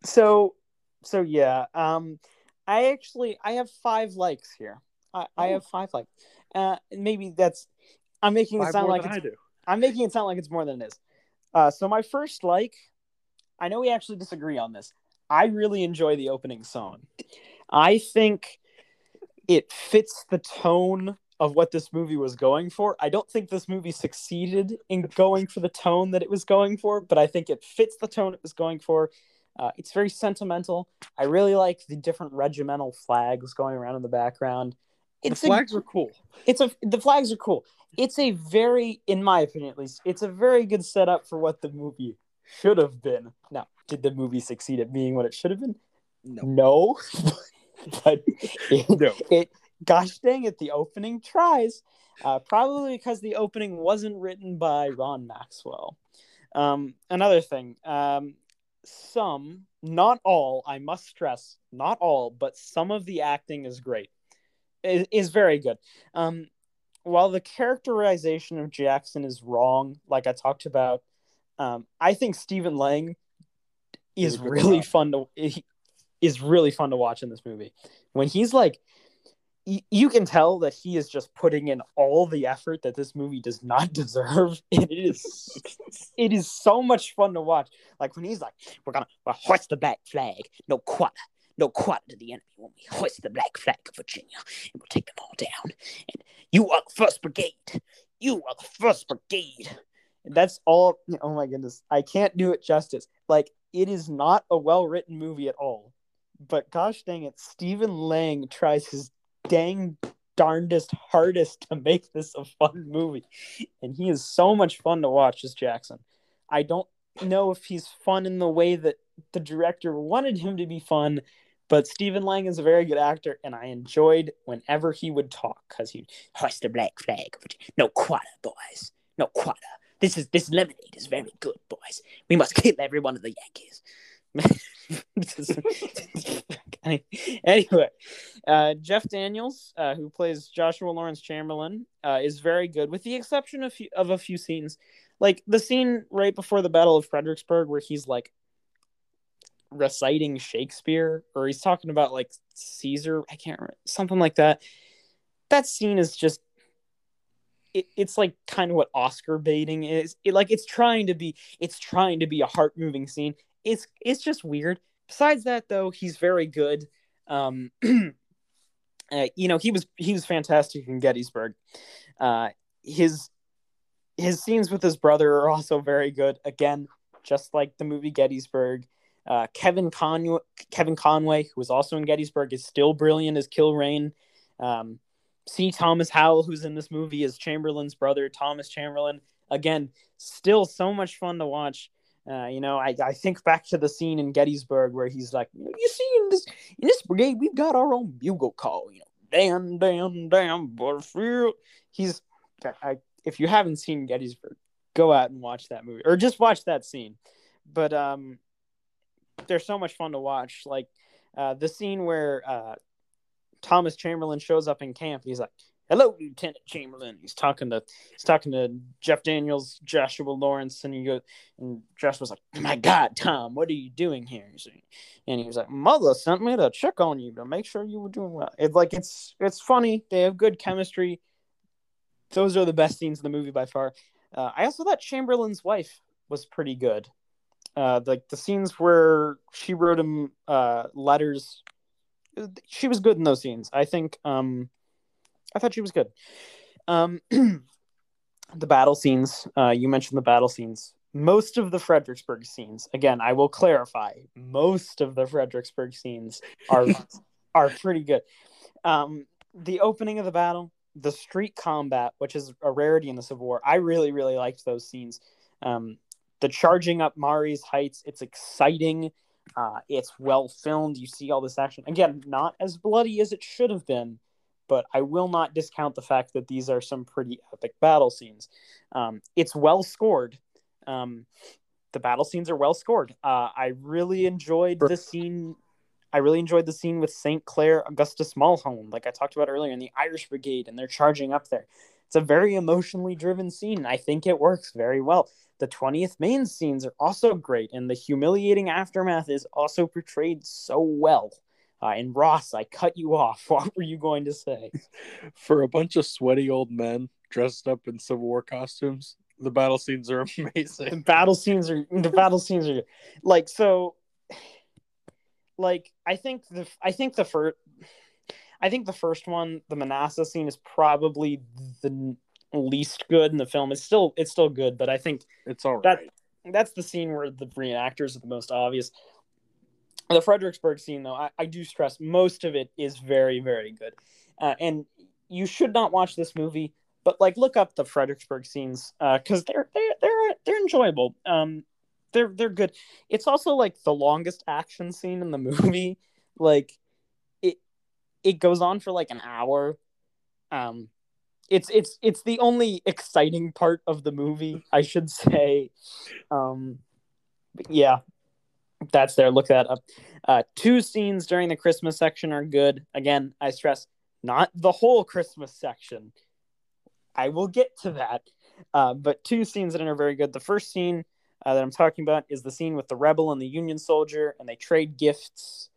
So so yeah. Um, I actually I have five likes here. I, I have five likes. Uh, maybe that's I'm making it Five sound like it's, I do. I'm making it sound like it's more than it is. Uh, so my first like, I know we actually disagree on this. I really enjoy the opening song. I think it fits the tone of what this movie was going for. I don't think this movie succeeded in going for the tone that it was going for, but I think it fits the tone it was going for. Uh, it's very sentimental. I really like the different regimental flags going around in the background. It's the a flags are cool. it's a the flags are cool. It's a very, in my opinion at least, it's a very good setup for what the movie should have been. Now, did the movie succeed at being what it should have been? No. No, but it, No. it gosh dang it, the opening tries. Uh, probably because the opening wasn't written by Ron Maxwell. Um, another thing, um, some, not all, I must stress, not all, but some of the acting is great, is, is very good. Um, while the characterization of Jackson is wrong, like I talked about, um, I think Stephen Lang is Did a good really fun to is really fun to watch in this movie. When he's like, y- you can tell that he is just putting in all the effort that this movie does not deserve. And it is it is so much fun to watch. Like when he's like, "We're gonna we'll hoist the black flag, no quarter, no quarter to the enemy when we hoist the black flag of Virginia, and we'll take them all down. And you are the first brigade. You are the first brigade." That's all. Oh my goodness, I can't do it justice. Like it is not a well written movie at all. But gosh dang it, Stephen Lang tries his dang darndest hardest to make this a fun movie. And he is so much fun to watch as Jackson. I don't know if he's fun in the way that the director wanted him to be fun, but Stephen Lang is a very good actor, and I enjoyed whenever he would talk because he hoist the black flag. No quarter, boys. No quarter. This is this lemonade is very good, boys. We must kill every one of the Yankees. anyway, uh, Jeff Daniels, uh, who plays Joshua Lawrence Chamberlain, uh, is very good, with the exception of, few, of a few scenes, like the scene right before the Battle of Fredericksburg, where he's like reciting Shakespeare, or he's talking about like Caesar. I can't remember something like that. That scene is just. It, it's like kind of what Oscar baiting is. It, like it's trying to be, it's trying to be a heart moving scene. It's it's just weird. Besides that, though, he's very good. Um, uh, you know, he was he was fantastic in Gettysburg. Uh, his his scenes with his brother are also very good. Again, just like the movie Gettysburg. Uh, Kevin Conway, Kevin Conway, who was also in Gettysburg, is still brilliant as Kilrain. Um, C. Thomas Howell, who's in this movie, is Chamberlain's brother, Thomas Chamberlain. Again, still so much fun to watch. Uh, you know, I, I think back to the scene in Gettysburg where he's like, "You see, in this in this brigade, we've got our own bugle call. You know, damn, damn, damn, Butterfield." He's, I, if you haven't seen Gettysburg, go out and watch that movie, or just watch that scene. But um, they're so much fun to watch. Like uh, the scene where uh, Thomas Chamberlain shows up in camp. He's like, "Hello, Lieutenant Chamberlain." He's talking to he's talking to Jeff Daniels, Joshua Lawrence, and he goes, and Joshua's like, "My God, Tom, what are you doing here?" And he was like, "Mother sent me to check on you to make sure you were doing well." It's like it's it's funny. They have good chemistry. Those are the best scenes in the movie by far. Uh, I also thought Chamberlain's wife was pretty good. Uh, like the scenes where she wrote him uh, letters, she was good in those scenes. I think. Um, I thought she was good. Um, the battle scenes. Uh, you mentioned the battle scenes. Most of the Fredericksburg scenes. Again, I will clarify. Most of the Fredericksburg scenes are are pretty good. Um, the opening of the battle, the street combat, which is a rarity in the Civil War. I really, really liked those scenes. Um, the charging up Marye's Heights. It's exciting. Uh, it's well filmed. You see all this action. Again, not as bloody as it should have been, but I will not discount the fact that these are some pretty epic battle scenes. Um, it's well scored. Um, the battle scenes are well scored. Uh, I really enjoyed the scene. I really enjoyed the scene with St. Clair Augustus Mulholland, like I talked about earlier, in the Irish Brigade, and they're charging up there. It's a very emotionally driven scene. I think it works very well. The 20th Maine scenes are also great, and the humiliating aftermath is also portrayed so well. Uh, and Ross, I cut you off. What were you going to say? For a bunch of sweaty old men dressed up in Civil War costumes, the battle scenes are amazing. The battle scenes are the battle scenes are like so. Like I think the I think the first I think the first one, the Manassas scene, is probably the least good in the film. It's still it's still good, but I think It's all That- right. that's the scene where the reenactors are the most obvious. The Fredericksburg scene, though, I, I do stress most of it is very, very good. Uh, and you should not watch this movie, but like look up the Fredericksburg scenes because they're they're they're they're enjoyable. Um, they're they're good. It's also like the longest action scene in the movie. Like it goes on for like an hour. Um, it's it's it's the only exciting part of the movie, I should say. Um, yeah, that's there. Look that up. Uh, two scenes during the Christmas section are good. Again, I stress not the whole Christmas section. I will get to that. Uh, but two scenes that are very good. The first scene uh, that I'm talking about is the scene with the rebel and the Union soldier, and they trade gifts.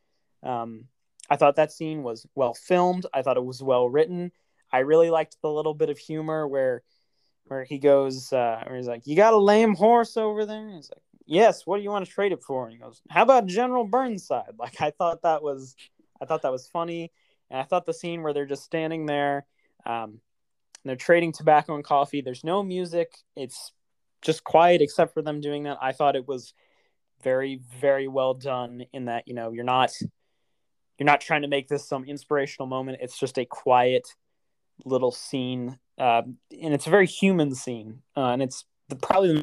Um, I thought that scene was well filmed. I thought it was well written. I really liked the little bit of humor where where he goes, uh, where he's like, "You got a lame horse over there?" He's like, "Yes. What do you want to trade it for?" And he goes, "How about General Burnside?" Like I thought that was, I thought that was funny, and I thought the scene where they're just standing there, um, they're trading tobacco and coffee. There's no music. It's just quiet except for them doing that. I thought it was very, very well done. In that you know you're not, you're not trying to make this some inspirational moment. It's just a quiet little scene, uh, and it's a very human scene, uh, and it's the, probably the.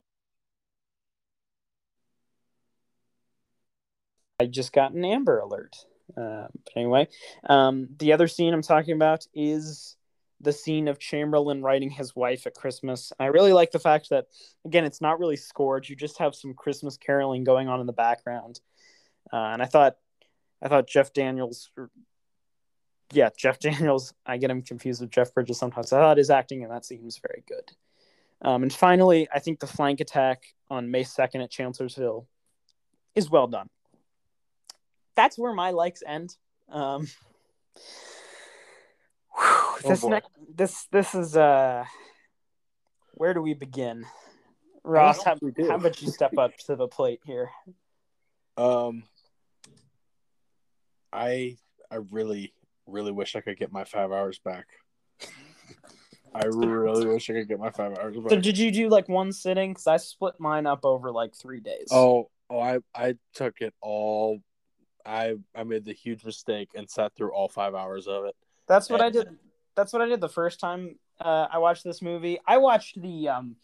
I just got an Amber Alert. Uh, but anyway, um, the other scene I'm talking about is the scene of Chamberlain writing his wife at Christmas. I really like the fact that, again, it's not really scored. You just have some Christmas caroling going on in the background, uh, and I thought, I thought Jeff Daniels yeah, Jeff Daniels. I get him confused with Jeff Bridges sometimes. I thought his acting in that scene was very good. Um, and finally, I think the flank attack on May 2nd at Chancellorsville is well done. That's where my likes end. Um, whew, this boy. next, this this is uh, where do we begin? Ross, how, how about you step up to the plate here? Um, I I really really wish I could get my five hours back. I really wish I could get my five hours Back. So did you do like one sitting? Because I split mine up over like three days. Oh, oh, I I took it all. I I made the huge mistake and sat through all five hours of it. That's what I did. That's what I did the first time uh, I watched this movie. I watched the um,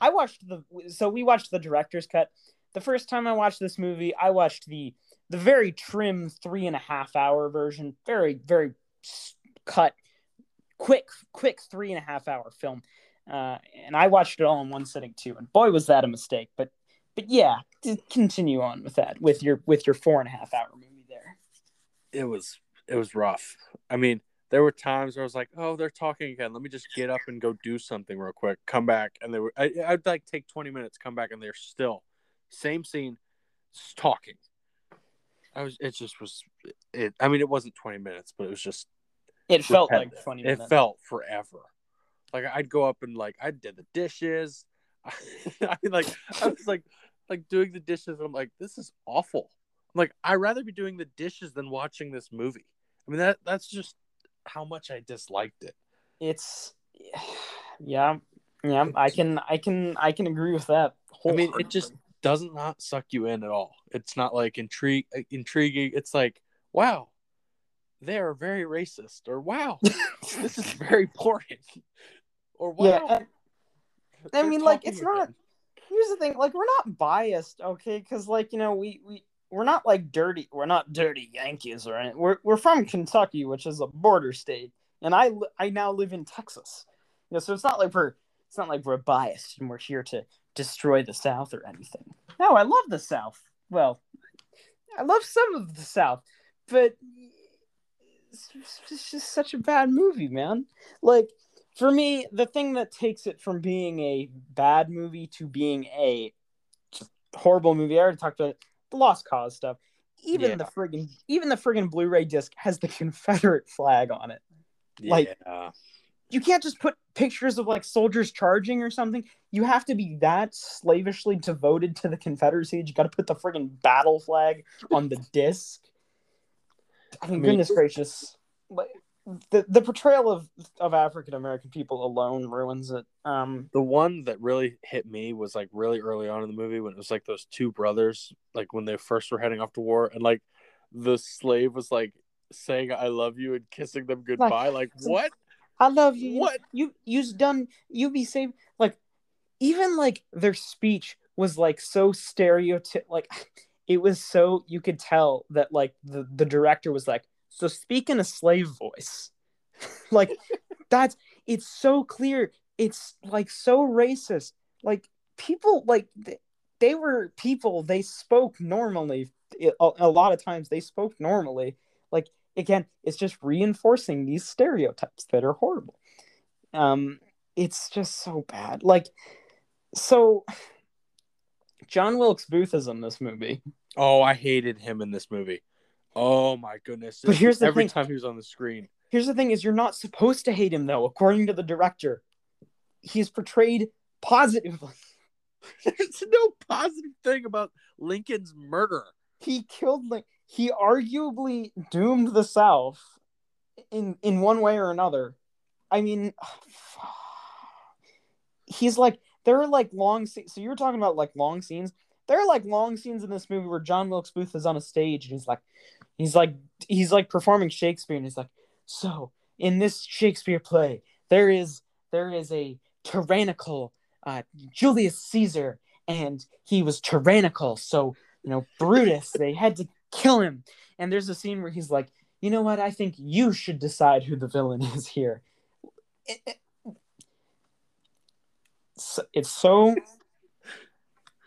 I watched the so we watched the director's cut. The first time I watched this movie, I watched the the very trim three and a half hour version. Very very cut, quick quick three and a half hour film. Uh, and I watched it all in one sitting too. And boy, was that a mistake. But but yeah, continue on with that with your with your four and a half hour movie there. It was it was rough. I mean, there were times where I was like, "Oh, they're talking again. Let me just get up and go do something real quick. Come back." And they were I, I'd like take twenty minutes, come back, and they're still same scene, talking. I was. It just was. It. I mean, it wasn't twenty minutes, but it was just It felt like repetitive. twenty It felt forever. Like I'd go up and like I did the dishes. I mean, like I was like like doing the dishes. And I'm like, this is awful. I'm like, I'd rather be doing the dishes than watching this movie. I mean, that that's just how much I disliked it. it's yeah yeah i can i can i can agree with that I mean, it just doesn't not suck you in at all. It's not like intrigue uh, intriguing. It's like, wow, they are very racist, or wow, this is very boring, or wow. yeah I mean, like, it's not- here's the thing like we're not biased okay because like you know we we we're not like dirty we're not dirty yankees or anything. we're, we're from kentucky which is a border state and i i now live in texas you know so it's not like we're it's not like we're biased and we're here to destroy the south or anything no i love the south well i love some of the south but it's, just such a bad movie man like for me, the thing that takes it from being a bad movie to being a horrible movie, I already talked about it, the Lost Cause stuff, even Yeah. the friggin' even the friggin' Blu-ray disc has the Confederate flag on it. Like- yeah. You can't just put pictures of like soldiers charging or something. You have to be that slavishly devoted to the Confederacy. You got to put the friggin' battle flag on the disc. I mean, I mean- goodness gracious, like the the portrayal of of African American people alone ruins it. Um, the one that really hit me was like really early on in the movie when it was like those two brothers, like when they first were heading off to war, and like the slave was like saying "I love you" and kissing them goodbye. Like, what? I love you. you What? you you's done you be saved like even like their speech was like so stereotyp like it was so you could tell that like the the director was like so speak in a slave voice like that's it's so clear it's like so racist like people like th- they were people they spoke normally a, a lot of times they spoke normally like again it's just reinforcing these stereotypes that are horrible um it's just so bad like so john wilkes booth is in this movie Oh, I hated him in this movie. Oh my goodness! But here's the every thing. time he was on the screen. here's the thing is you're not supposed to hate him though according to the director he's portrayed positively There's no positive thing about Lincoln's murder. he killed like he arguably doomed the south in in one way or another. I mean he's like there are like long scenes so you were talking about like long scenes? There are like long scenes in this movie where john wilkes booth is on a stage and he's like he's like he's like performing shakespeare and he's like so in this shakespeare play there is there is a tyrannical uh, julius caesar and he was tyrannical. So you know, Brutus, they had to kill him. And there's a scene where he's like, you know what? I think you should decide who the villain is here. It- it- it's so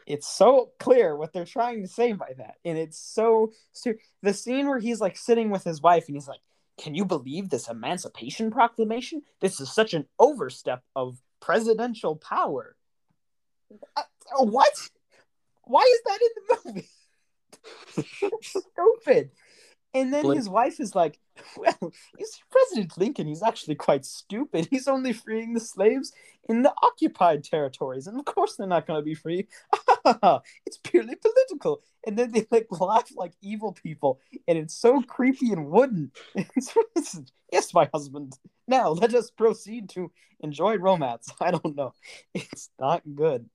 it's so clear what they're trying to say by that and it's so the scene where he's like sitting with his wife and he's like can you believe this emancipation proclamation this is such an overstep of presidential power Uh, what why is that in the movie stupid. And then Blink. his wife is like well he's president lincoln. He's actually quite stupid. He's only freeing the slaves in the occupied territories. And of course they're not going to be free. It's purely political. And then they like laugh like evil people. And it's so creepy and wooden. Yes my husband. Now let us proceed to enjoy romance. I don't know. It's not good.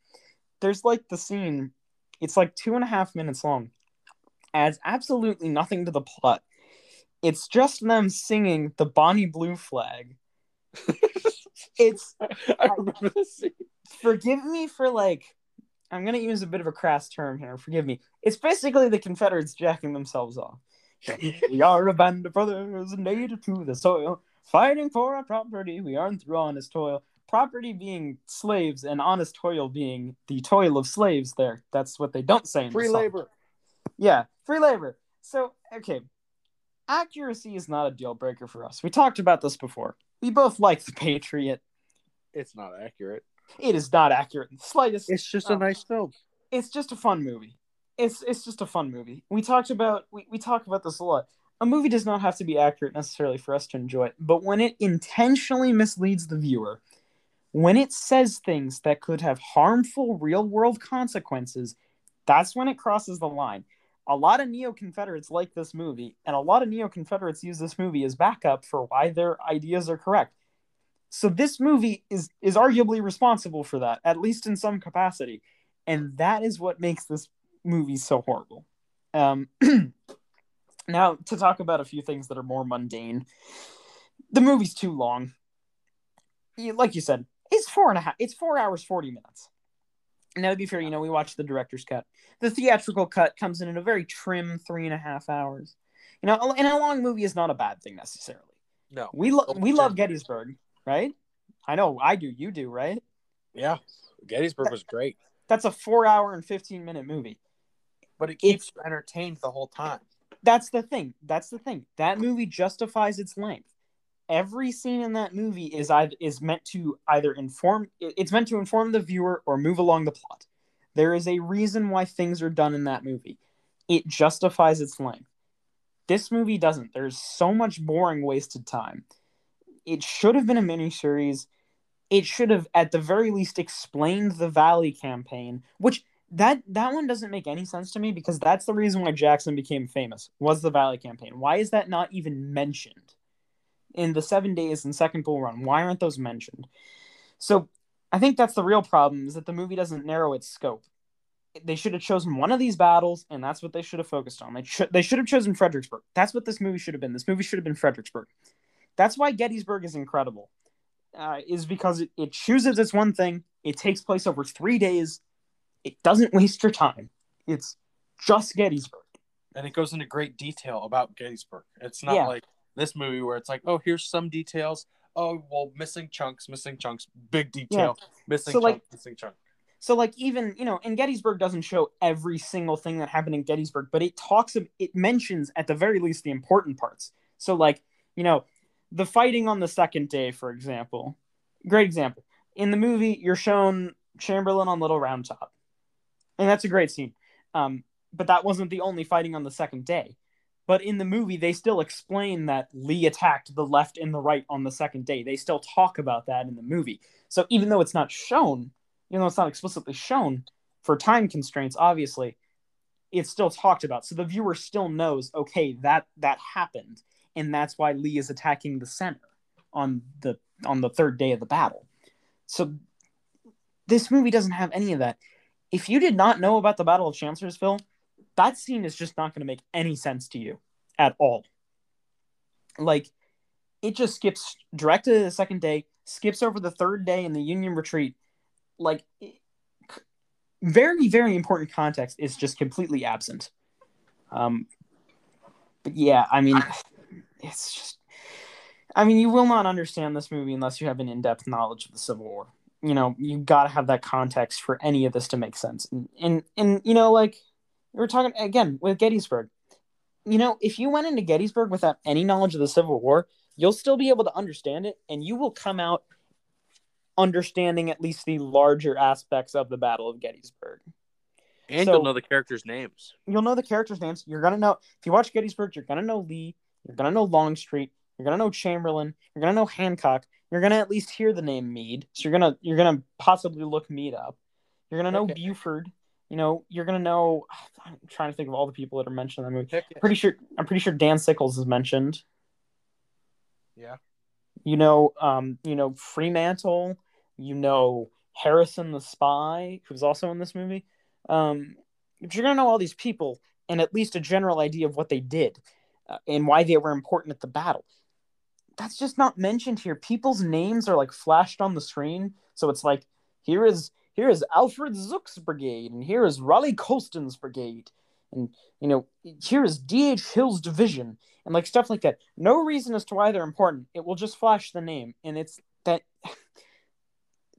There's like the scene. It's like two and a half minutes long adds absolutely nothing to the plot it's just them singing the bonnie blue flag it's I remember this scene. forgive me for like I'm gonna use a bit of a crass term here. Forgive me. It's basically the Confederates jacking themselves off. we are a band of brothers native to the soil, fighting for our property. We earn through honest toil. Property being slaves and honest toil being the toil of slaves. There, that's what they don't say in the Free song. labor. Yeah, free labor. So, okay, accuracy is not a deal breaker for us. We talked about this before. We both like the Patriot. It's not accurate. It is not accurate in the slightest. It's just Oh. a um, nice film. it's just a fun movie. It's it's just a fun movie. We talked about we, we talk about this a lot. A movie does not have to be accurate necessarily for us to enjoy it, but when it intentionally misleads the viewer, when it says things that could have harmful real world consequences, that's when it crosses the line. A lot of neo Confederates like this movie, and a lot of neo Confederates use this movie as backup for why their ideas are correct. So this movie is is arguably responsible for that, at least in some capacity and that is what makes this movie so horrible. Um, now to talk about a few things that are more mundane, the movie's too long. Like you said, it's four and a half. It's four hours forty minutes. Now to be fair, you know we watched the director's cut. The theatrical cut comes in at a very trim three and a half hours. You know, and a long movie is not a bad thing necessarily. No. We lo- we love Gettysburg, right? I know I do. You do, right? Yeah. Gettysburg was great. That's a four hour and fifteen minute movie. but it keeps you entertained the whole time. that's the thing. That's the thing. That movie justifies its length. Every scene in that movie is is meant to either inform it's meant to inform the viewer or move along the plot. There is a reason why things are done in that movie. it justifies its length. This movie doesn't. There's so much boring wasted time. It should have been a miniseries. It should have, at the very least, explained the Valley campaign, which that that one doesn't make any sense to me because that's the reason why Jackson became famous was the Valley campaign. Why is that not even mentioned in the seven days and second bull run? Why aren't those mentioned? So I think that's the real problem is that the movie doesn't narrow its scope. They should have chosen one of these battles, and that's what they should have focused on. They should they should have chosen Fredericksburg. That's what this movie should have been. This movie should have been Fredericksburg. That's why Gettysburg is incredible, uh, is because it, it chooses its one thing. It takes place over three days. It doesn't waste your time. It's just Gettysburg. and it goes into great detail about Gettysburg. It's not Yeah. like this movie where it's like, oh, here's some details. Oh, well, missing chunks, missing chunks, big detail, missing So, chunk, like- missing chunk. So like even you know, and Gettysburg doesn't show every single thing that happened in Gettysburg, but it talks of it mentions at the very least the important parts. So like you know, the fighting on the second day, for example, great example. In the movie, you're shown Chamberlain on Little Round Top, and that's a great scene. Um, but that wasn't the only fighting on the second day. But in the movie, they still explain that Lee attacked the left and the right on the second day. They still talk about that in the movie. So even though it's not shown, even though it's not explicitly shown for time constraints, obviously, it's still talked about. So the viewer still knows, okay, that that happened, and that's why Lee is attacking the center on the on the third day of the battle. So this movie doesn't have any of that. If you did not know about the Battle of Chancellorsville, that scene is just not going to make any sense to you at all. Like, it just skips directly to the second day, skips over the third day in the Union retreat. Like, it- very, very important context is just completely absent. Um, but yeah, I mean, it's just. I mean, you will not understand this movie unless you have an in-depth knowledge of the Civil War. You know, you got to have that context for any of this to make sense. And, and and you know, like were talking again with Gettysburg. You know, if you went into Gettysburg without any knowledge of the Civil War, you'll still be able to understand it, and you will come out understanding at least the larger aspects of the Battle of Gettysburg. And So- you'll know the characters' names. You'll know the characters' names. You're gonna know if you watch Gettysburg, you're gonna know Lee, you're gonna know Longstreet, you're gonna know Chamberlain, you're gonna know Hancock, you're gonna at least hear the name Meade. So you're gonna you're gonna possibly look Meade up. You're gonna know Okay. Buford. You know, you're gonna know I'm trying to think of all the people that are mentioned in that movie. Pretty sure I'm pretty sure Dan Sickles is mentioned. Yeah. You know, um, you know, Fremantle, you know Harrison the spy, who's also in this movie. Um, but you're gonna know all these people and at least a general idea of what they did uh, and why they were important at the battle. That's just not mentioned here. People's names are like flashed on the screen, so it's like here is here is Alfred Zook's brigade, and here is Raleigh Colston's brigade, and you know here is D.H. Hill's division, and like stuff like that. No reason as to why they're important. It will just flash the name, and it's that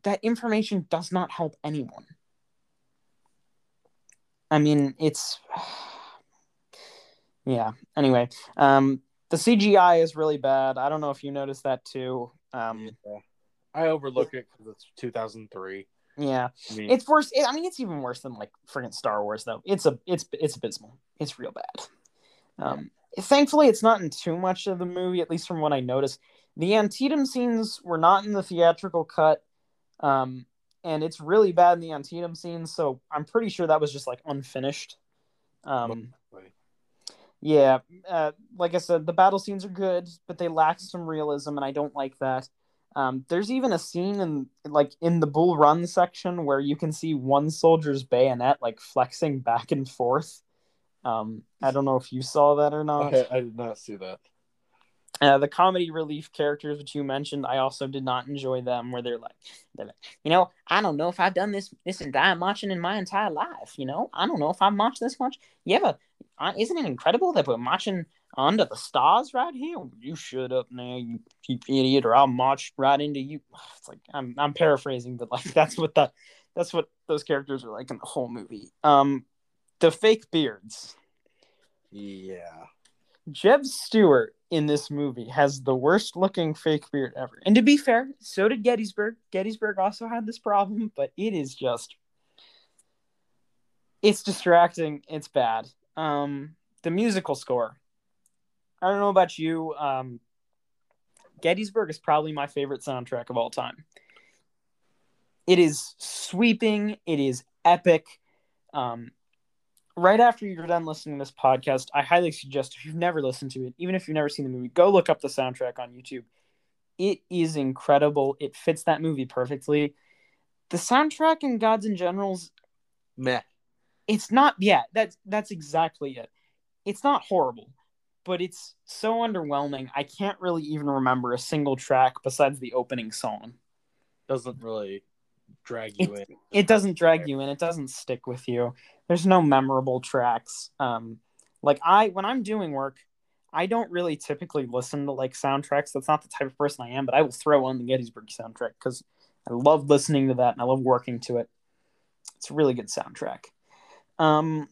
that information does not help anyone. I mean, it's yeah. Anyway, um, the CGI is really bad. I don't know if you noticed that too. Um, Yeah. I overlook it because it's 2003. Yeah, I mean, it's worse. I mean, it's even worse than like friggin' Star Wars though. It's a it's it's abysmal. It's real bad. Um, thankfully, it's not in too much of the movie, at least from what I noticed. The Antietam scenes were not in the theatrical cut, um, and it's really bad in the Antietam scenes. So I'm pretty sure that was just like unfinished. Um, yeah, uh, like I said, the battle scenes are good, but they lack some realism, and I don't like that. Um, there's even a scene in like in the Bull Run section where you can see one soldier's bayonet like flexing back and forth. Um, I don't know if you saw that or not. I, I did not see that. Uh, the comedy relief characters which you mentioned, I also did not enjoy them. Where they're like, they're like, you know, I don't know if I've done this this entire marching in my entire life. You know, I don't know if I've marched this much. You ever? Uh, isn't it incredible that we're marching under the stars right here? You shut up now, you, you idiot, or I'll march right into you. It's like I'm I'm paraphrasing, but like that's what the that's what those characters are like in the whole movie. Um, the fake beards. Yeah. Jeb Stuart in this movie has the worst looking fake beard ever. And to be fair, so did Gettysburg. Gettysburg also had this problem, but it is just it's distracting. It's bad. Um, the musical score. I don't know about you. Um, Gettysburg is probably my favorite soundtrack of all time. It is sweeping. It is epic. Um, right after you're done listening to this podcast, I highly suggest if you've never listened to it, even if you've never seen the movie, go look up the soundtrack on YouTube. It is incredible. It fits that movie perfectly. The soundtrack in Gods and Generals, Meh. it's not. Yeah, that's that's exactly it. It's not horrible, but it's so underwhelming. I can't really even remember a single track besides the opening song. Doesn't really drag you in. It doesn't drag you in. It doesn't stick with you. There's no memorable tracks. Um, like I, when I'm doing work, I don't really typically listen to like soundtracks. That's not the type of person I am. But I will throw on the Gettysburg soundtrack because I love listening to that and I love working to it. It's a really good soundtrack. Um,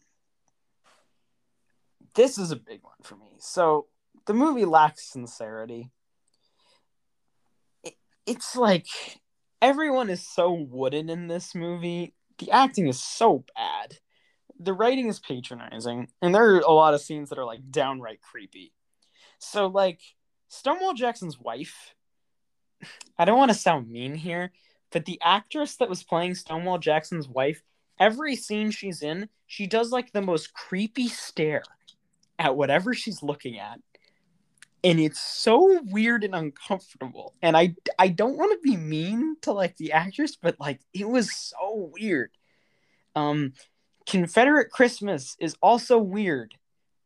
this is a big one for me. So the movie lacks sincerity. It, it's like everyone is so wooden in this movie. The acting is so bad. The writing is patronizing, and there are a lot of scenes that are like downright creepy. So, like, Stonewall Jackson's wife, I don't want to sound mean here, but the actress that was playing Stonewall Jackson's wife, every scene she's in, she does like the most creepy stare at whatever she's looking at and it's so weird and uncomfortable. And i i don't want to be mean to like the actress but like it was so weird. Um confederate christmas is also weird.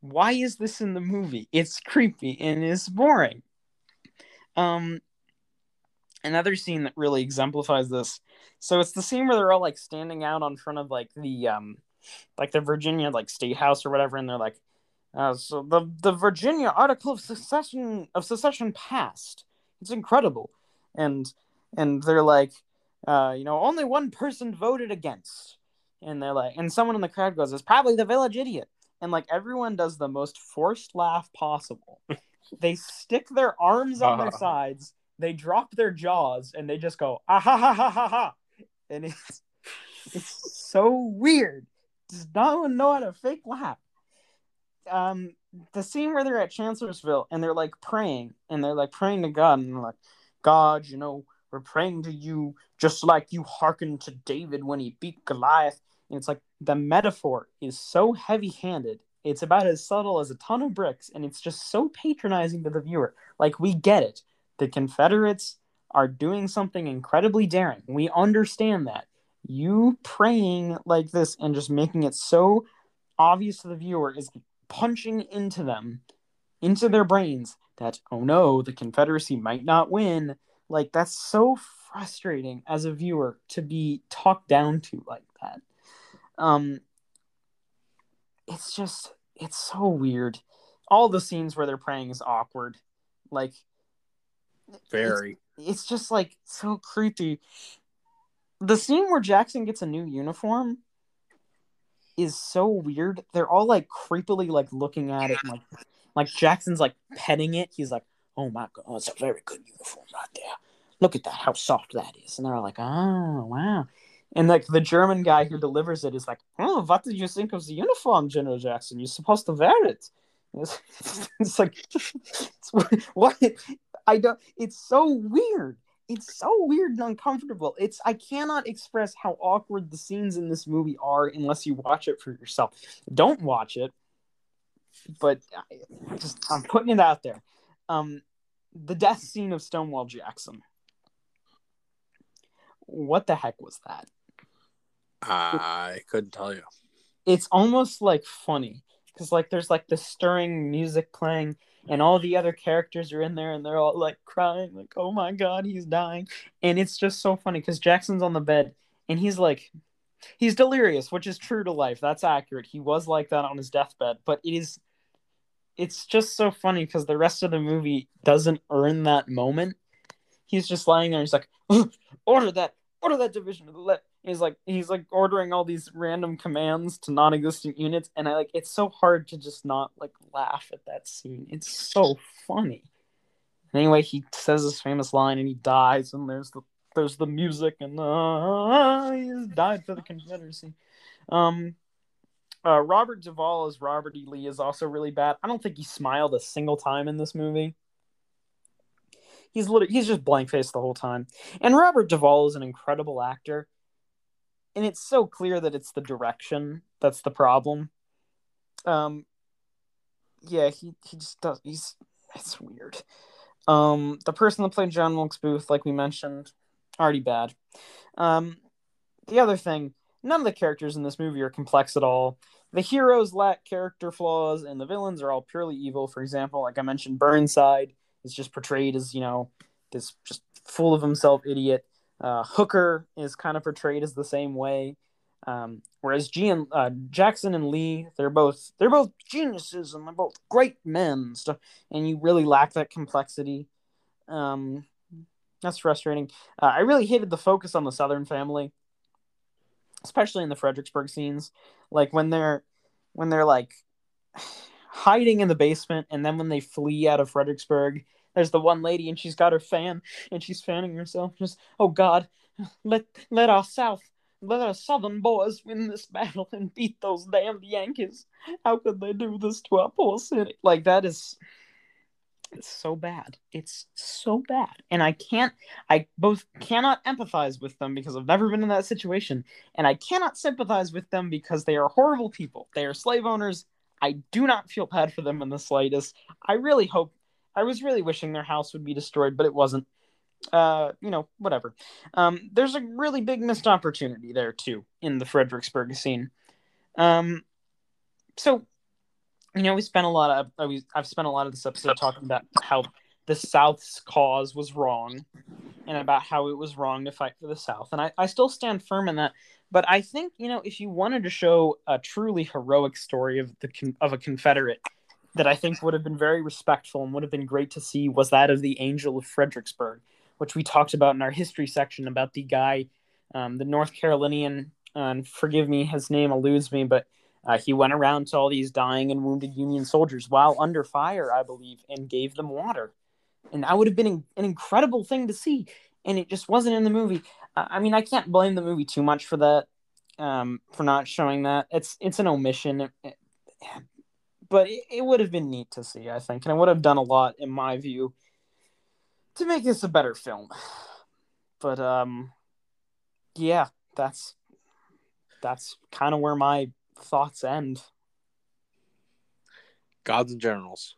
Why is this in the movie? It's creepy and it's boring. Um another scene that really exemplifies this so it's the scene where they're all like standing out on front of like the um like the virginia like state house or whatever and they're like uh, so the the Virginia Article of Secession of Secession passed. It's incredible, and and they're like, uh, you know, only one person voted against, and they're like, and someone in the crowd goes, "It's probably the village idiot," and like everyone does the most forced laugh possible. they stick their arms on their Uh-huh. sides, they drop their jaws, and they just go, ah ha ha ha ha ha, and it's it's so weird. Does no one know how to fake laugh? Um the scene where they're at Chancellorsville and they're like praying and they're like praying to God and like, God, you know, we're praying to you just like you hearkened to David when he beat Goliath. And it's like the metaphor is so heavy handed. It's about as subtle as a ton of bricks, and it's just so patronizing to the viewer. Like, we get it. The Confederates are doing something incredibly daring. We understand that. You praying like this and just making it so obvious to the viewer is punching into them, into their brains, that, oh no, the Confederacy might not win. Like, that's so frustrating as a viewer to be talked down to like that. Um, it's just, it's so weird. All the scenes where they're praying is awkward. Like, Very. it's just like so creepy. The scene where Jackson gets a new uniform is so weird. They're all like creepily like looking at it, like like Jackson's like petting it. He's like, "Oh my god, it's a very good uniform right there. Look at that, how soft that is." And they're like, "Oh wow." And like the German guy who delivers it is like, "Oh, what did you think of the uniform, General Jackson? You're supposed to wear it." It's, it's like, it's, what? I don't. It's so weird. It's so weird and uncomfortable. It's I cannot express how awkward the scenes in this movie are unless you watch it for yourself. Don't watch it, but I, just I'm putting it out there. Um, the death scene of Stonewall Jackson. What the heck was that? I couldn't tell you. It's almost like funny because like there's like the stirring music playing and all the other characters are in there and they're all like crying like oh my god he's dying. And it's just so funny because jackson's on the bed and he's like he's delirious which is true to life. That's accurate. He was like that on his deathbed but it is it's just so funny because the rest of the movie doesn't earn that moment. He's just lying there he's like order that order that division to the left he's like he's like ordering all these random commands to non-existent units and i like it's so hard to just not like laugh at that scene it's so funny anyway he says his famous line and he dies and there's the there's the music and uh, he died for the confederacy um Uh, Robert Duvall as Robert E. Lee is also really bad. I don't think he smiled a single time in this movie. He's literally he's just blank faced the whole time. And Robert Duvall is an incredible actor. And it's so clear that it's the direction that's the problem. Um yeah, he, he just does he's it's weird. Um the person that played John Wilkes Booth, like we mentioned, already bad. Um the other thing, none of the characters in this movie are complex at all. The heroes lack character flaws, and the villains are all purely evil. For example, like I mentioned, Burnside is just portrayed as you know this just full of himself idiot. Uh, Hooker is kind of portrayed as the same way. Um, whereas G uh, Jackson and Lee, they're both they're both geniuses and they're both great men and stuff, and you really lack that complexity. Um, that's frustrating. Uh, I really hated the focus on the Southern family, especially in the Fredericksburg scenes, like when they're when they're like hiding in the basement, and then when they flee out of Fredericksburg, there's the one lady and she's got her fan and she's fanning herself. Just oh God, let let our South, let our Southern boys win this battle and beat those damned Yankees. How could they do this to our poor city? Like that is. It's so bad. It's so bad. And I can't, I both cannot empathize with them because I've never been in that situation. And I cannot sympathize with them because they are horrible people. They are slave owners. I do not feel bad for them in the slightest. I really hope I was really wishing their house would be destroyed, but it wasn't. Uh, you know, whatever. Um, there's a really big missed opportunity there too in the Fredericksburg scene. Um, so, you know, we spent a lot of uh, we, I've spent a lot of this episode talking about how the South's cause was wrong, and about how it was wrong to fight for the South, and I, I still stand firm in that. But I think you know, if you wanted to show a truly heroic story of the of a Confederate that I think would have been very respectful and would have been great to see was that of the Angel of Fredericksburg, which we talked about in our history section about the guy, um, the North Carolinian. And forgive me, his name eludes me, but uh, he went around to all these dying and wounded Union soldiers while under fire, I believe, and gave them water. And that would have been an, an incredible thing to see. And it just wasn't in the movie. Uh, I mean, I can't blame the movie too much for that, um, for not showing that. It's it's an omission. It, it, but it, it would have been neat to see, I think, and it would have done a lot, in my view, to make this a better film. But um, yeah, that's that's kind of where my thoughts end. Gods and generals.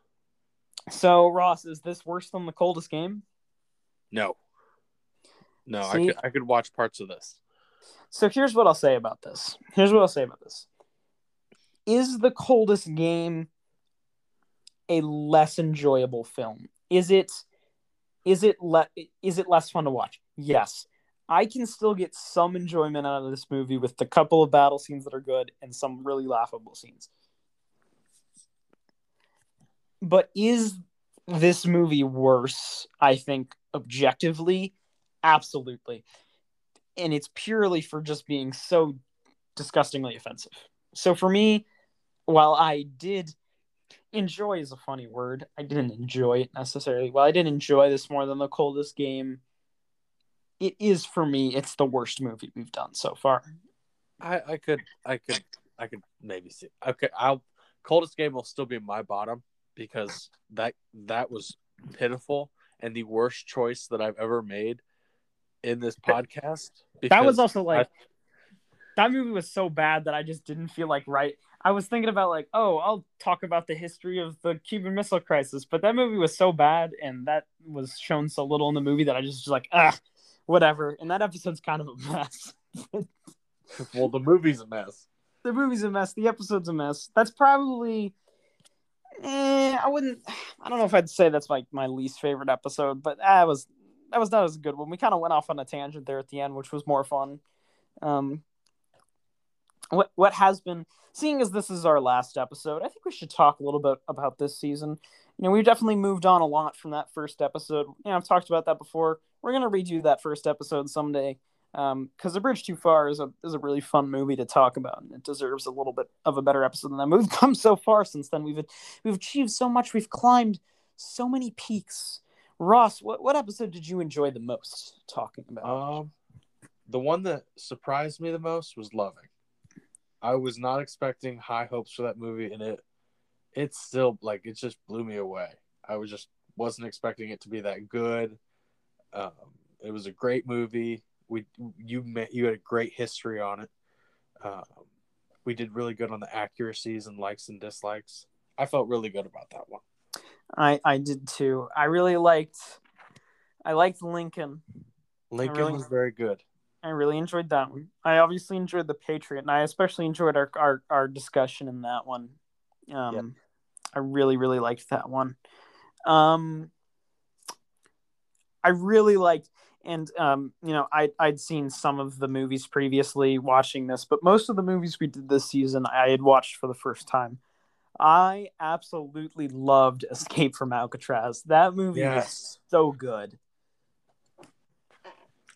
So Ross, is this worse than the coldest game? No. No, I could I could watch parts of this. So here's what I'll say about this. Here's what I'll say about this. Is the coldest game a less enjoyable film? Is it is it le- is it less fun to watch? Yes. I can still get some enjoyment out of this movie with the couple of battle scenes that are good and some really laughable scenes. But is this movie worse? I think objectively, absolutely. And it's purely for just being so disgustingly offensive. So for me, while I did enjoy is a funny word, I didn't enjoy it necessarily. While I didn't enjoy this more than the coldest game, it is for me. It's the worst movie we've done so far. I, I could I could I could maybe see. Okay, I'll coldest game will still be my bottom because that that was pitiful and the worst choice that I've ever made in this podcast. That was also like that movie was so bad that I just didn't feel like right. I was thinking about like, oh, I'll talk about the history of the Cuban Missile Crisis, but that movie was so bad and that was shown so little in the movie that I just was like, ah, whatever. And that episode's kind of a mess. well, the movie's a mess. the movie's a mess. The episode's a mess. That's probably. Eh, I wouldn't. I don't know if I'd say that's like my least favorite episode, but that was that was not as good one. We kind of went off on a tangent there at the end, which was more fun. Um, what what has been seeing as this is our last episode, I think we should talk a little bit about this season. You know, we've definitely moved on a lot from that first episode. You know, I've talked about that before. We're gonna redo that first episode someday because um, The Bridge Too Far is a is a really fun movie to talk about, and it deserves a little bit of a better episode than that. We've come so far since then. We've we've achieved so much. We've climbed so many peaks. Ross, what what episode did you enjoy the most talking about? Um, the one that surprised me the most was loving. I was not expecting high hopes for that movie, and it it still like it just blew me away. I was just wasn't expecting it to be that good. Um, it was a great movie. We you met you had a great history on it. Um, we did really good on the accuracies and likes and dislikes. I felt really good about that one. I I did too. I really liked I liked Lincoln. Lincoln really- was very good. I really enjoyed that one. I obviously enjoyed the Patriot, and I especially enjoyed our our, our discussion in that one. Um, Yep. I really really liked that one. Um, I really liked, and um, you know, I I'd seen some of the movies previously watching this, but most of the movies we did this season I had watched for the first time. I absolutely loved Escape from Alcatraz. That movie was Yes, so good.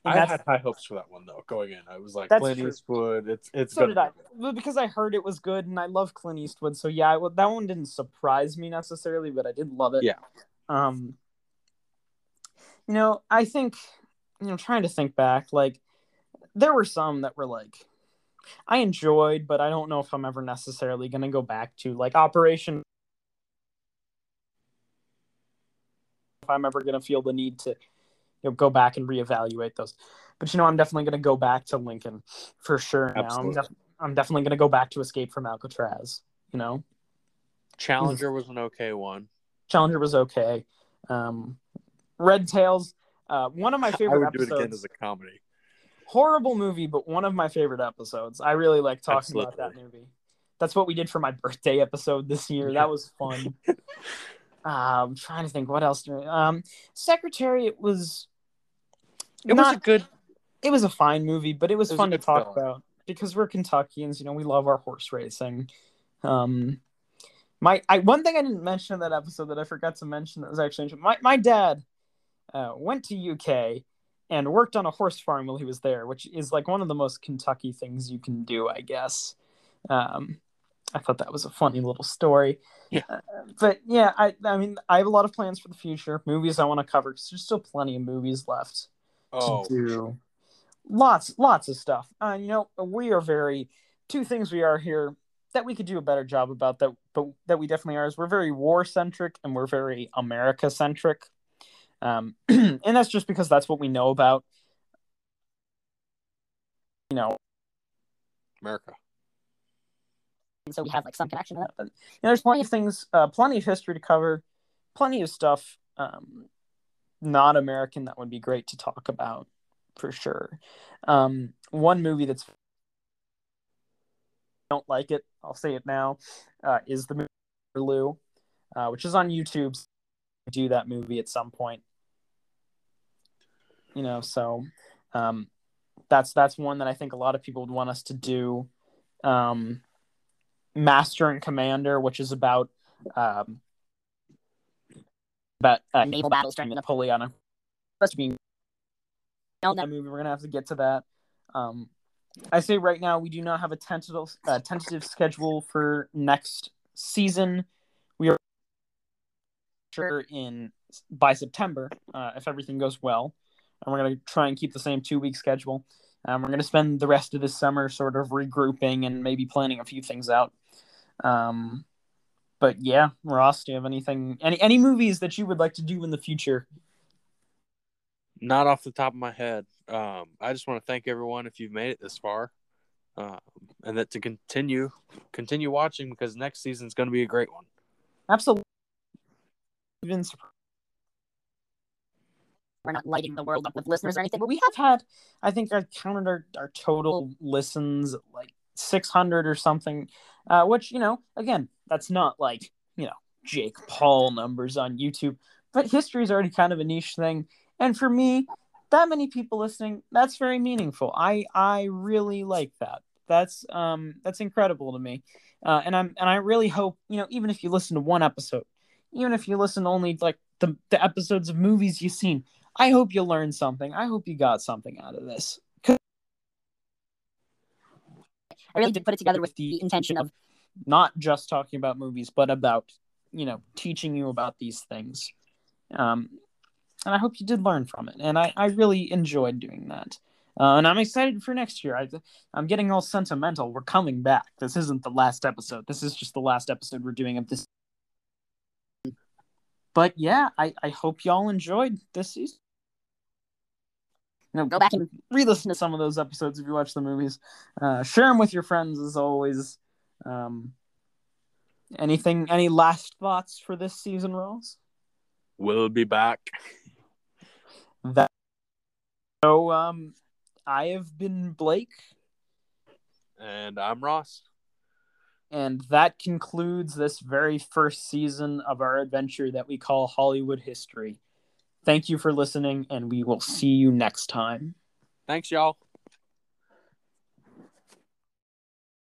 I had high hopes for that one though. Going in, I was like Clint true. Eastwood. It's it's so did I. be good. Well, because I heard it was good, and I love Clint Eastwood. So yeah, well, that one didn't surprise me necessarily, but I did love it. Yeah. Um. You know, I think you know, trying to think back, like there were some that were like I enjoyed, but I don't know if I'm ever necessarily going to go back to like Operation. If I'm ever going to feel the need to, you know, go back and reevaluate those, but you know, I'm definitely going to go back to Lincoln for sure. Now, I'm, def- I'm definitely going to go back to Escape from Alcatraz. You know, Challenger was an okay one. Challenger was okay. Um, Red Tails, uh, one of my favorite. I would do it again as a comedy. horrible movie, but one of my favorite episodes. I really like talking about that movie. That's what we did for my birthday episode this year. Yeah. That was fun. um, I'm trying to think what else. Um, Secretariat was. It was a good. it was a fine movie, but it was, It was fun to talk film. about because we're Kentuckians. You know, we love our horse racing. Um, my I one thing I didn't mention in that episode that I forgot to mention that was actually. My my dad uh, went to UK and worked on a horse farm while he was there, which is like one of the most Kentucky things you can do, I guess. Um, I thought that was a funny little story. Yeah. Uh, but yeah, I I mean I have a lot of plans for the future, movies I want to cover because there's still plenty of movies left Oh, to do lots lots of stuff uh, you know we are very two things we are here that we could do a better job about that but that we definitely are is we're very war centric and we're very america centric um, and that's just because that's what we know about you know America. And so we have like some connection to that. you know, there's plenty of things, uh, plenty of history to cover, plenty of stuff um, not American that would be great to talk about for sure. Um, one movie that's don't like it, I'll say it now, uh, is the movie Waterloo, uh, which is on YouTube. Do that movie at some point, you know. So um, that's that's one that I think a lot of people would want us to do. Um, Master and Commander, which is about um, about uh, Naval battles during the Napoleonic. Supposed to be No, that movie. We're gonna have to get to that. Um, I say right now we do not have a tentative uh, tentative schedule for next season. We are sure in by September uh, if everything goes well, and we're gonna try and keep the same two week schedule. Um, we're gonna spend the rest of this summer sort of regrouping and maybe planning a few things out. Um, but yeah, Ross, do you have anything any any movies that you would like to do in the future? Not off the top of my head. Um, I just want to thank everyone if you've made it this far, um, and that to continue continue watching because next season's going to be a great one. Absolutely. Been surprised. we're not lighting the world up with listeners or anything, but But we have had, I think I counted our, our total listens like 600 or something, uh, which, you know, again, that's not like, you know, Jake Paul numbers on YouTube, but history is already kind of a niche thing. And for me, that many people listening, that's very meaningful. I, I really like that. That's, um, that's incredible to me. Uh, and I'm, and I really hope, you know, even if you listen to one episode, even if you listen only like the, the episodes of movies you've seen, I hope you learned something. I hope you got something out of this. I really did put it together with the intention of Not just talking about movies, but about, you know, teaching you about these things. Um, and I hope you did learn from it. And I, I really enjoyed doing that. Uh, and I'm excited for next year. I, I'm getting all sentimental. We're coming back. This isn't the last episode. This is just the last episode we're doing of this. But yeah, I, I hope y'all enjoyed this season. You know, Go back and re-listen to some of those episodes if you watch the movies. Uh, share them with your friends as always. Um, anything? Any last thoughts for this season, Ross? We'll be back. That so um, I have been Blake, And I'm Ross. and that concludes this very first season of our adventure that we call Hollywood History. Thank you for listening, and we will see you next time. Thanks, y'all.